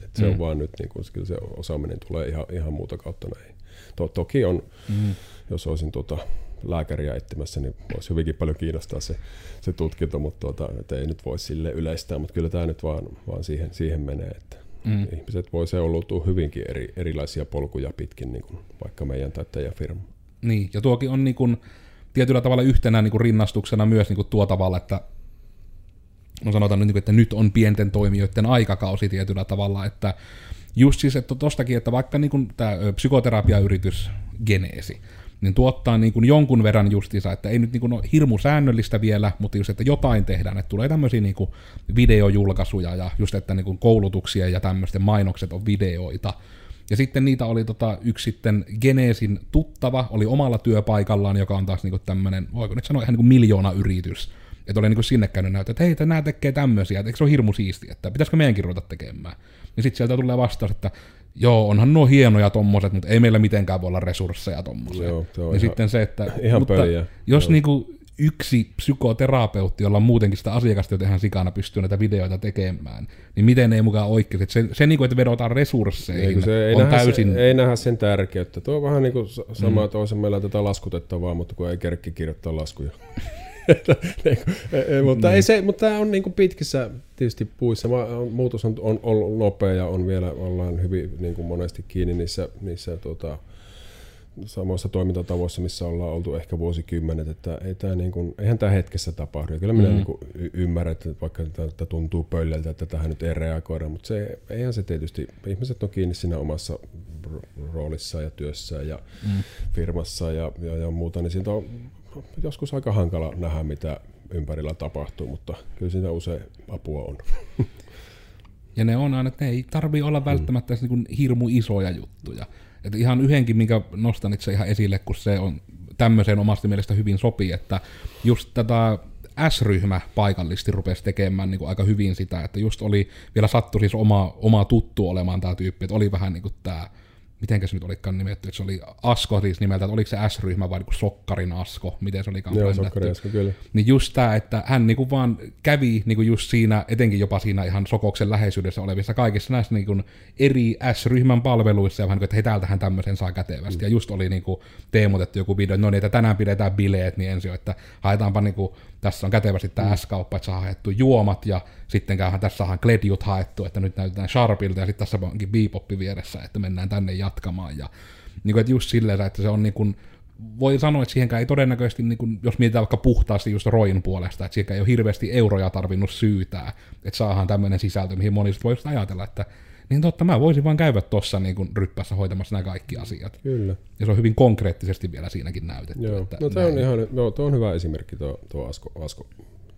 että se mm. on vaan nyt, niin kuin, se osaaminen tulee ihan, ihan muuta kautta näin. To, toki on, mm. jos olisin tuota, lääkäriä etsimässä, niin voisi hyvinkin paljon kiinnostaa se, se tutkinto, mutta tuota, ei nyt voi sille yleistää, mutta kyllä tämä nyt vaan, vaan siihen, siihen menee, että mm. ihmiset voi seuloutua hyvinkin eri, erilaisia polkuja pitkin, niin kuin vaikka meidän tai teidän firma. Niin, ja tuokin on niin kuin, tietyllä tavalla yhtenä niin kuin rinnastuksena myös niin kuin tuo tavalla, että no sanotaan nyt, että nyt on pienten toimijoiden aikakausi tietyllä tavalla, että just siis, että tostakin, että vaikka niin kuin tämä psykoterapiayritys Geneesi, niin tuottaa niin kuin jonkun verran justiinsa, että ei nyt niin kuin ole hirmu säännöllistä vielä, mutta just, että jotain tehdään, että tulee tämmöisiä niin kuin videojulkaisuja ja just, että niin kuin koulutuksia ja tämmöisten mainokset on videoita. Ja sitten niitä oli tota, yksi sitten Geneesin tuttava, oli omalla työpaikallaan, joka on taas niin kuin tämmöinen, voiko nyt sanoa ihan niin kuin miljoona yritys. Että oli niin kuin sinne käynyt näyttää, että hei, nämä tekee tämmöisiä, että eikö se ole hirmu siistiä, että pitäisikö meidänkin ruveta tekemään. Ja sitten sieltä tulee vastaus, että joo, onhan nuo hienoja tommoset, mutta ei meillä mitenkään voi olla resursseja tommoseen. Joo, se on ja ihan, sitten se, että ihan mutta pöliä. jos niinku yksi psykoterapeutti, jolla on muutenkin sitä asiakasta, jota ihan sikana pystyy näitä videoita tekemään, niin miten ei mukaan oikein. Se, se niin kuin, että vedotaan resursseihin, ei, se, ei on täysin... Se, ei nähdä sen tärkeyttä. Tuo on vähän niin kuin sama, mm. toisen meillä tätä laskutettavaa, mutta kun ei kerkki kirjoittaa laskuja. Ei, mutta, niin. ei se, mutta tämä on niin kuin pitkissä tietysti puissa. Muutos on, on ollut nopea ja on vielä, ollaan hyvin niin kuin monesti kiinni niissä, niissä tota, samoissa toimintatavoissa, missä ollaan oltu ehkä vuosikymmenet, että ei tämä niin kuin, eihän tämä hetkessä tapahdu. Ja kyllä minä mm. niin kuin ymmärrän, että vaikka tämä tuntuu pölleltä, että tähän nyt ei reagoida, mutta se, eihän se tietysti, ihmiset on kiinni siinä omassa roolissa ja työssä ja mm. firmassa ja, ja, ja muuta, niin siitä on joskus aika hankala nähdä, mitä ympärillä tapahtuu, mutta kyllä siinä usein apua on. Ja ne on aina, että ne ei tarvi olla mm. välttämättä mm. niin hirmu isoja juttuja. Että ihan yhdenkin, minkä nostan itse ihan esille, kun se on tämmöiseen omasta mielestä hyvin sopii, että just tätä S-ryhmä paikallisesti rupesi tekemään niin kuin aika hyvin sitä, että just oli, vielä sattui siis oma, oma tuttu olemaan tämä tyyppi, että oli vähän niin kuin tämä miten se nyt olikaan nimetty, että se oli Asko siis nimeltä, että oliko se S-ryhmä vai niin Sokkarin Asko, miten se oli Joo, Sokkarin Asko, kyllä. Niin just tämä, että hän niinku vaan kävi niinku just siinä, etenkin jopa siinä ihan Sokoksen läheisyydessä olevissa kaikissa näissä niinku eri S-ryhmän palveluissa, ja vähän niin kuin, että hei, täältähän tämmöisen saa kätevästi, mm. ja just oli niinku teemotettu joku video, että no niin, että tänään pidetään bileet, niin ensin että haetaanpa niinku, tässä on kätevästi tämä mm. S-kauppa, että saa haettu juomat, ja sitten tässä on Gledjut haettu, että nyt näytetään Sharpilta, ja sitten tässä onkin Beboppi vieressä, että mennään tänne jatkamaan. Ja niin kuin, että just silleen, että se on niin kuin, voi sanoa, että siihenkään ei todennäköisesti, niin kuin, jos mietitään vaikka puhtaasti just Roin puolesta, että siihen ei ole hirveästi euroja tarvinnut syytää, että saadaan tämmöinen sisältö, mihin moni voi ajatella, että niin totta, mä voisin vaan käydä tuossa niin ryppässä hoitamassa nämä kaikki asiat. Kyllä. Ja se on hyvin konkreettisesti vielä siinäkin näytetty. Joo. Että no tämä on, ihan, joo, tuo on hyvä esimerkki tuo, tuo Asko, Asko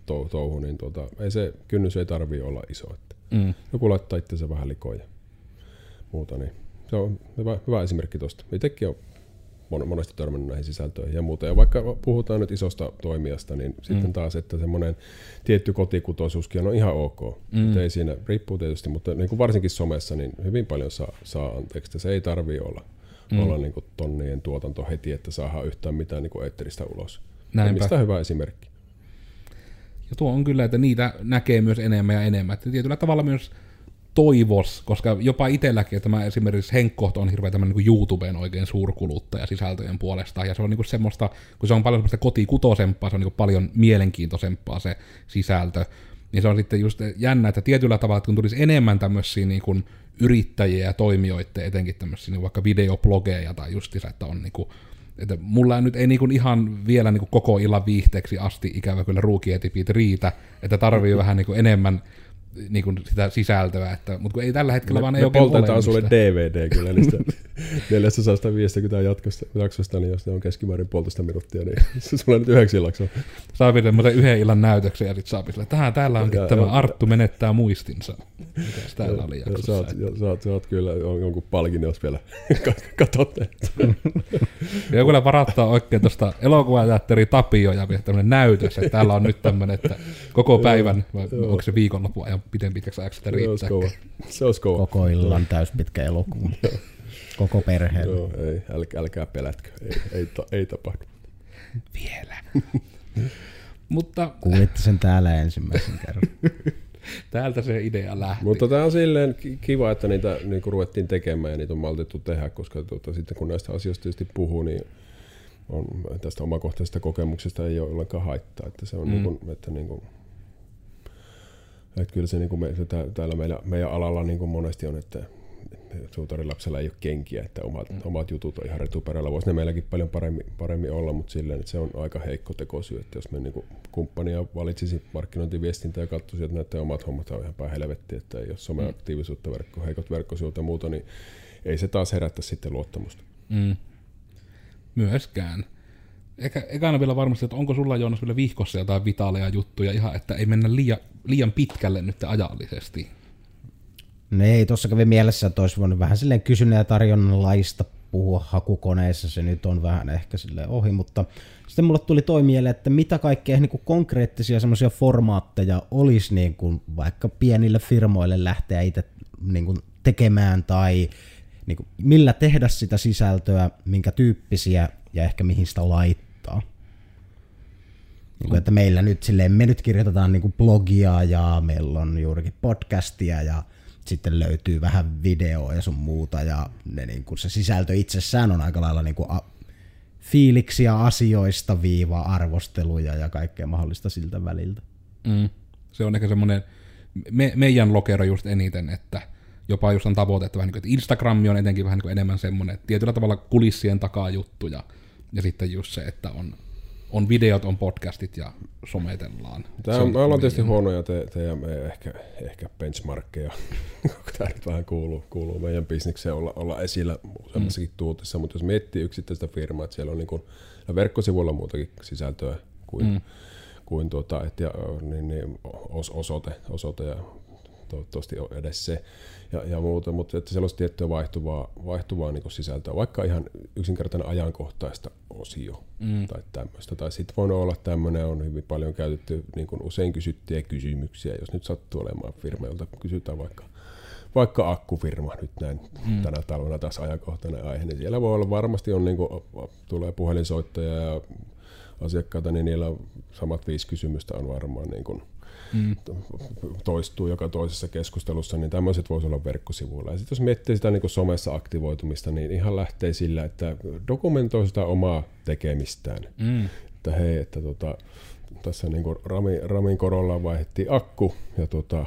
touhu, niin tuota, ei se kynnys ei tarvii olla iso. Että mm. Joku laittaa itse vähän likoja muuta, niin se on hyvä, hyvä esimerkki tuosta. Itsekin on monesti törmännyt näihin sisältöihin ja muuta. Ja vaikka puhutaan nyt isosta toimijasta, niin mm. sitten taas, että semmoinen tietty kotikutoisuuskin on ihan ok. Mm. Ei siinä, riippuu tietysti, mutta niin kuin varsinkin somessa, niin hyvin paljon saa, saa anteeksi. Se ei tarvitse olla, mm. olla niin kuin tonnien tuotanto heti, että saadaan yhtään mitään niin kuin eetteristä ulos. Näinpä. Mistä hyvä esimerkki. Ja tuo on kyllä, että niitä näkee myös enemmän ja enemmän. Että tietyllä tavalla myös toivos, koska jopa itselläkin, että mä esimerkiksi Henkko on hirveän tämmöinen niin YouTubeen oikein suurkuluttaja sisältöjen puolesta, ja se on niin kuin semmoista, kun se on paljon semmoista kotikutosempaa, se on niin paljon mielenkiintoisempaa se sisältö, niin se on sitten just jännä, että tietyllä tavalla, että kun tulisi enemmän tämmöisiä niin kuin yrittäjiä ja toimijoita, etenkin tämmöisiä niin vaikka videoblogeja tai justiinsa, että on niin kuin, että mulla nyt ei niinku ihan vielä niinku koko illan viihteeksi asti ikävä kyllä ruukietipit riitä, että tarvii mm-hmm. vähän niinku enemmän niin kuin sitä sisältöä, että, mutta kun ei tällä hetkellä me, vaan ei me oikein poltetaan ole sulle. DVD kyllä niistä 450 jaksosta, jaksosta, niin jos ne on keskimäärin puolitoista minuuttia, niin se sulla nyt yhdeksi illaksi on. Saapi semmoisen yhden illan näytöksen ja sitten saapi sille, tähän täällä onkin Ja- tämä ja- Arttu menettää muistinsa. Mitäs täällä oli Ja jaksossa? Sä oot, ja sä, oot, sä oot kyllä on jonkun palkinnon, jos vielä katsotte. Ja kyllä varattaa oikein tuosta elokuvateatteri Tapio ja vielä tämmöinen näytös, että täällä on nyt tämmöinen, että koko päivän, vai onko se viikonlopun ajan piten pitkäksi ajaksi sitä Se olisi kova. riittää. Se olisi kova. Koko illan täyspitkä elokuva. Koko perheen. Joo, ei, älkää, älkää pelätkö. Ei, ei, ta, ei tapahdu. Vielä. Mutta Kuulitte sen täällä ensimmäisen kerran. täältä se idea lähti. Mutta tämä on silleen ki- kiva, että niitä niin ruvettiin tekemään ja niitä on maltettu tehdä, koska tuota, sitten kun näistä asioista tietysti puhuu, niin on, tästä omakohtaisesta kokemuksesta ei ole ollenkaan haittaa. Että se on Mm. niin kuin, että niin kuin, että kyllä se, niin kuin me, täällä meillä, meidän alalla niin kuin monesti on, että suutarilapsella ei ole kenkiä, että omat, mm. omat jutut on ihan retuperällä. Voisi ne meilläkin paljon paremmin, paremmin olla, mutta silleen, että se on aika heikko tekosyy, että jos me niin kumppania valitsisi markkinointiviestintä ja katsoisi, että näiden omat hommat on ihan päin helvetti, että ole someaktiivisuutta, verkko, heikot verkkosivut ja muuta, niin ei se taas herättä sitten luottamusta. Mm. Myöskään. Eikä, ekana vielä varmasti, että onko sulla Joonas vielä vihkossa jotain vitaaleja juttuja ihan, että ei mennä liian, liian pitkälle nyt ajallisesti. No ei, tuossa kävi mielessä, että olisi voinut vähän silleen kysynnän ja tarjonnan laista puhua hakukoneessa, se nyt on vähän ehkä sille ohi, mutta sitten mulle tuli toi mieleen, että mitä kaikkea niin kuin konkreettisia semmoisia formaatteja olisi niin kuin vaikka pienille firmoille lähteä itse niin kuin tekemään tai niin kuin millä tehdä sitä sisältöä, minkä tyyppisiä ja ehkä mihin sitä laittaa. Niin kuin, että meillä nyt silleen, me nyt kirjoitetaan niin kuin blogia ja meillä on juurikin podcastia ja sitten löytyy vähän videoa ja sun muuta ja ne, niin kuin se sisältö itsessään on aika lailla niin kuin a- fiiliksiä asioista, viiva, arvosteluja ja kaikkea mahdollista siltä väliltä. Mm. Se on ehkä semmoinen, me, meidän lokero just eniten, että jopa just on tavoite, että, vähän niin kuin, että Instagram on etenkin vähän niin kuin enemmän semmoinen, tietyllä tavalla kulissien takaa juttuja, ja sitten just se, että on, on videot, on podcastit ja sometellaan. Tämä on, me ollaan tietysti huonoja te, te ja me ehkä, ehkä benchmarkkeja, kun tämä nyt vähän kuuluu, kuuluu meidän bisnekseen olla, olla esillä useammassakin mm. tuutissa, mutta jos miettii yksittäistä firmaa, että siellä on niin kuin, verkkosivuilla muutakin sisältöä kuin, mm. kuin tuota, et ja, niin, niin, os, osoite, osoite ja toivottavasti on edes se ja, ja muuta, mutta että siellä olisi tiettyä vaihtuvaa, vaihtuvaa niin sisältöä, vaikka ihan yksinkertainen ajankohtaista osio mm. tai tämmöistä. Tai sitten voi olla tämmöinen, on hyvin paljon käytetty niin kuin usein kysyttyjä kysymyksiä, jos nyt sattuu olemaan firma, jolta kysytään vaikka vaikka akkufirma nyt näin mm. tänä talvena taas ajankohtainen aihe, niin siellä voi olla varmasti on niin kuin, tulee puhelinsoittoja ja asiakkaita, niin niillä on samat viisi kysymystä on varmaan niin kuin, mm. toistuu joka toisessa keskustelussa, niin tämmöiset voisi olla verkkosivuilla. Ja sitten jos miettii sitä niin kuin somessa aktivoitumista, niin ihan lähtee sillä, että dokumentoi sitä omaa tekemistään. Mm. Että hei, että tota, tässä niin kuin Rami, Ramin korolla vaihdettiin akku ja tota,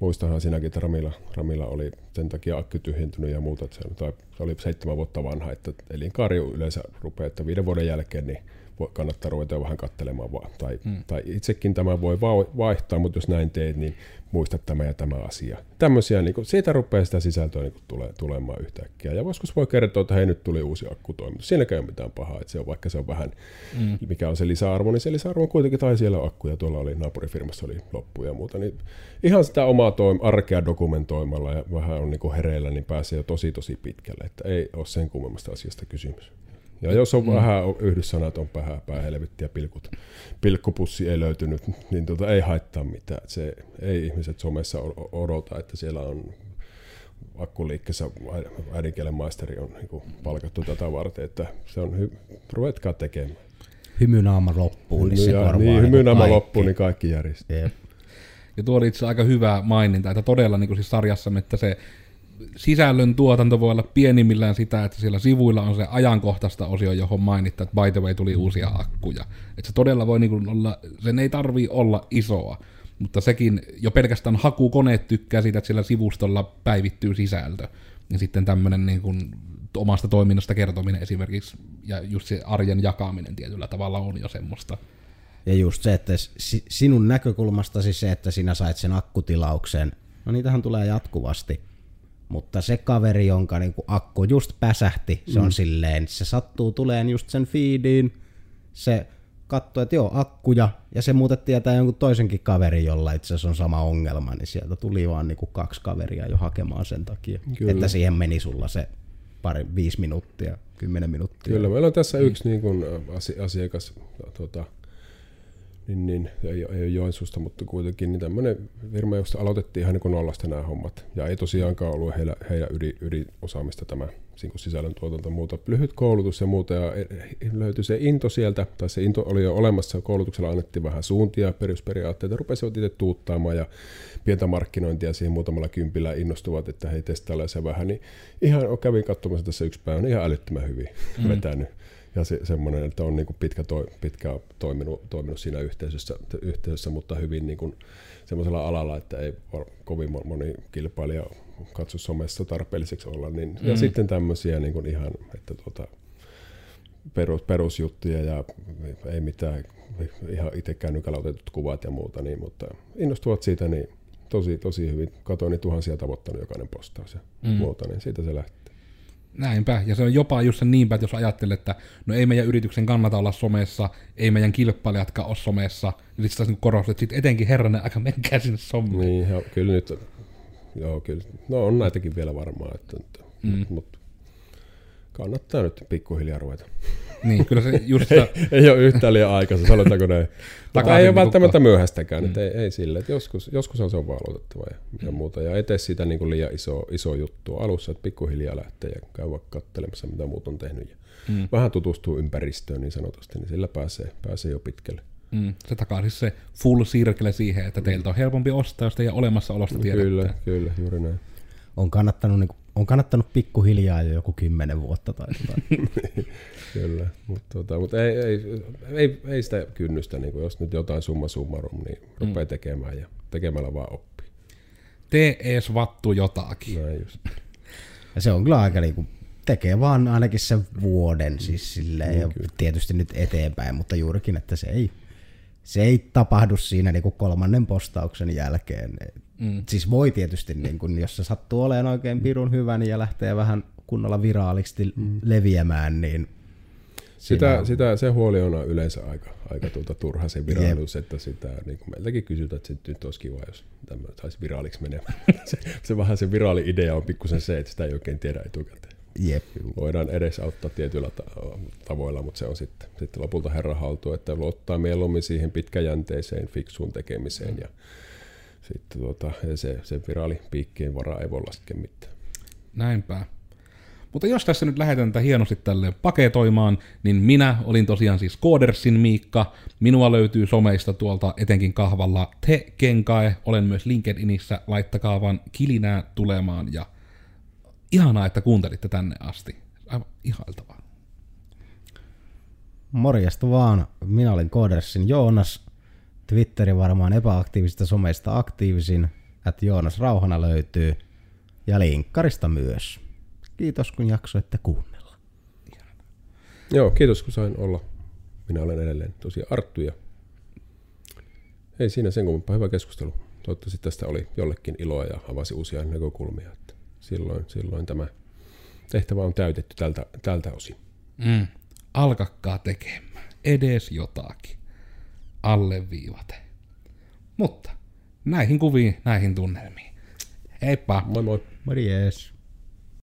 muistahan sinäkin, että Ramilla, Ramilla oli sen takia akku tyhjentynyt ja muuta, että se, tai se oli seitsemän vuotta vanha, että elinkaari yleensä rupeaa, että viiden vuoden jälkeen niin kannattaa ruveta jo vähän katselemaan vaan. Tai, hmm. tai itsekin tämä voi va- vaihtaa, mutta jos näin teet, niin muista tämä ja tämä asia. Tämmöisiä, niin kuin, siitä rupeaa sitä sisältöä niin kuin, tule, tulemaan yhtäkkiä. Ja joskus voi kertoa, että hei nyt tuli uusi akkutoimitus. Siinäkään ei ole mitään pahaa, että se on, vaikka se on vähän, hmm. mikä on se lisäarvo, niin se lisäarvo on kuitenkin, tai siellä on akku ja tuolla oli naapurifirmassa oli loppu ja muuta. Niin ihan sitä omaa toim- arkea dokumentoimalla ja vähän on niin kuin hereillä, niin pääsee jo tosi tosi pitkälle. Että ei ole sen kummemmasta asiasta kysymys. Ja jos on mm. vähän yhdyssanat on pää, pää helvetti ja pilkut, pilkkupussi ei löytynyt, niin tota, ei haittaa mitään. Se ei ihmiset somessa odota, että siellä on akkuliikkeessä äidinkielen maisteri on niin palkattu tätä varten, että se on hy- ruvetkaa tekemään. Hymynaama loppuu, niin se ja, korvaa niin, hymynaama kaikki. loppuu, niin kaikki järjestyy. Jep. Ja tuo oli itse aika hyvä maininta, että todella niin kuin siis sarjassa, että se sisällön tuotanto voi olla pienimmillään sitä, että siellä sivuilla on se ajankohtaista osio, johon mainittaa, että by the way tuli uusia akkuja. Että se todella voi niin olla, sen ei tarvii olla isoa, mutta sekin jo pelkästään hakukoneet tykkää siitä, että siellä sivustolla päivittyy sisältö. Ja sitten tämmöinen niin kuin omasta toiminnasta kertominen esimerkiksi, ja just se arjen jakaminen tietyllä tavalla on jo semmoista. Ja just se, että si- sinun näkökulmastasi se, että sinä sait sen akkutilauksen, no niitähän tulee jatkuvasti. Mutta se kaveri, jonka niinku akku just päsähti, se on silleen, se sattuu tuleen just sen feediin, se katsoo, että joo, akkuja, ja se muuten tietää jonkun toisenkin kaverin, jolla itse asiassa on sama ongelma, niin sieltä tuli vaan niinku kaksi kaveria jo hakemaan sen takia, Kyllä. että siihen meni sulla se pari, viisi minuuttia, kymmenen minuuttia. Kyllä, meillä on tässä yksi niin kuin, asi- asiakas, tota, niin, niin, ei, ei ole Joensuusta, mutta kuitenkin niin tämmöinen firma, josta aloitettiin ihan niin kuin nollasta nämä hommat. Ja ei tosiaankaan ollut heillä, heidän ydin, ydinosaamista tämä niin kuin sisällön tuotanto muuta. Lyhyt koulutus ja muuta, ja löytyi se into sieltä, tai se into oli jo olemassa, koulutuksella annettiin vähän suuntia, perusperiaatteita, rupesivat itse tuuttaamaan, ja pientä markkinointia siihen muutamalla kympillä innostuvat, että hei testailla se vähän, niin ihan kävin katsomassa tässä yksi päivä, niin ihan älyttömän hyvin mm. vetänyt. Ja se, semmoinen, että on niin kuin pitkä, toi, pitkä toiminut, toiminut siinä yhteisössä, yhteisössä mutta hyvin niin kuin semmoisella alalla, että ei var- kovin moni kilpailija katso somessa tarpeelliseksi olla. Niin, mm. Ja sitten tämmöisiä niin kuin ihan, että tuota, perus, perusjuttuja ja ei mitään ihan itsekään nykällä otetut kuvat ja muuta, niin, mutta innostuvat siitä niin tosi, tosi hyvin. Katoin niin tuhansia tavoittanut jokainen postaus ja mm. muuta, niin siitä se lähtee. Näinpä, ja se on jopa just sen niinpä, että jos ajattelee, että no ei meidän yrityksen kannata olla somessa, ei meidän kilpailijatkaan ole somessa, niin sitten taas korostat, että sit etenkin herranen aika menkää sinne sommiin. Niin, ja kyllä nyt, joo kyllä, no on näitäkin vielä varmaan, että, että mm. mutta kannattaa nyt pikkuhiljaa ruveta. Niin, kyllä se just ei, ei ole yhtään liian aikaista, sanotaanko näin. Mutta Takaisin ei ole niin välttämättä kuin- myöhäistäkään, mm. ei, ei sille, että joskus, joskus on se on vaan aloitettava ja, ja muuta. Ja ettei siitä niin kuin liian iso, iso juttu alussa, että pikkuhiljaa lähtee ja käy vaikka katselemassa, mitä muut on tehnyt. Ja mm. Vähän tutustuu ympäristöön niin sanotusti, niin sillä pääsee, pääsee jo pitkälle. mm, se takaa siis se full circle siihen, että teiltä on helpompi ostaa, jos teidän olemassaolosta tiedätte. Kyllä, kyllä, juuri näin. On kannattanut, niinku, on kannattanut pikkuhiljaa jo joku kymmenen vuotta tai jotain. Kyllä, mutta tota, mut ei, ei, ei, ei, sitä kynnystä, niin kuin jos nyt jotain summa summarum, niin rupeaa tekemään ja tekemällä vaan oppii. Tee ees vattu jotakin. Näin just. Ja se on kyllä aika niinku, tekee vaan ainakin sen vuoden siis silleen, ja tietysti nyt eteenpäin, mutta juurikin, että se ei, se ei tapahdu siinä niinku kolmannen postauksen jälkeen. Mm. Siis voi tietysti, niinku, jos se sattuu olemaan oikein pirun hyvä niin ja lähtee vähän kunnolla viraaliksi mm. leviämään, niin Sitä, sitä, se huoli on yleensä aika, aika tuota turha se virallisuus, että sitä niin kuin meiltäkin kysytään, että nyt olisi kiva, jos tämä saisi viraaliksi menemään. se, se, vähän se viraali-idea on pikkusen se, että sitä ei oikein tiedä etukäteen. jep. Voidaan edesauttaa tietyillä ta- tavoilla, mutta se on sitten, sitten lopulta herra haltu, että luottaa mieluummin siihen pitkäjänteiseen, fiksuun tekemiseen ja sitten tuota, se, se viraalipiikkien varaa ei voi laskea mitään. Näinpä. Mutta jos tässä nyt lähdetään tätä hienosti tälle paketoimaan, niin minä olin tosiaan siis Koodersin Miikka. Minua löytyy someista tuolta etenkin kahvalla Te Kenkae. Olen myös LinkedInissä. Laittakaa vaan kilinää tulemaan ja ihanaa, että kuuntelitte tänne asti. Aivan ihailtavaa. Morjesta vaan. Minä olin Koodersin Joonas. Twitteri varmaan epäaktiivisista someista aktiivisin. Että Joonas Rauhana löytyy. Ja linkkarista myös. Kiitos kun jaksoitte kuunnella. Joo, kiitos kun sain olla. Minä olen edelleen tosiaan Arttu ja ei siinä sen kummempaa. Hyvä keskustelu. Toivottavasti tästä oli jollekin iloa ja avasi uusia näkökulmia. Että silloin, silloin tämä tehtävä on täytetty tältä, tältä osin. Mm. Alkakaa tekemään. Edes jotakin. Alleviivate. Mutta näihin kuviin, näihin tunnelmiin. Heippa! Moi moi! Morjes.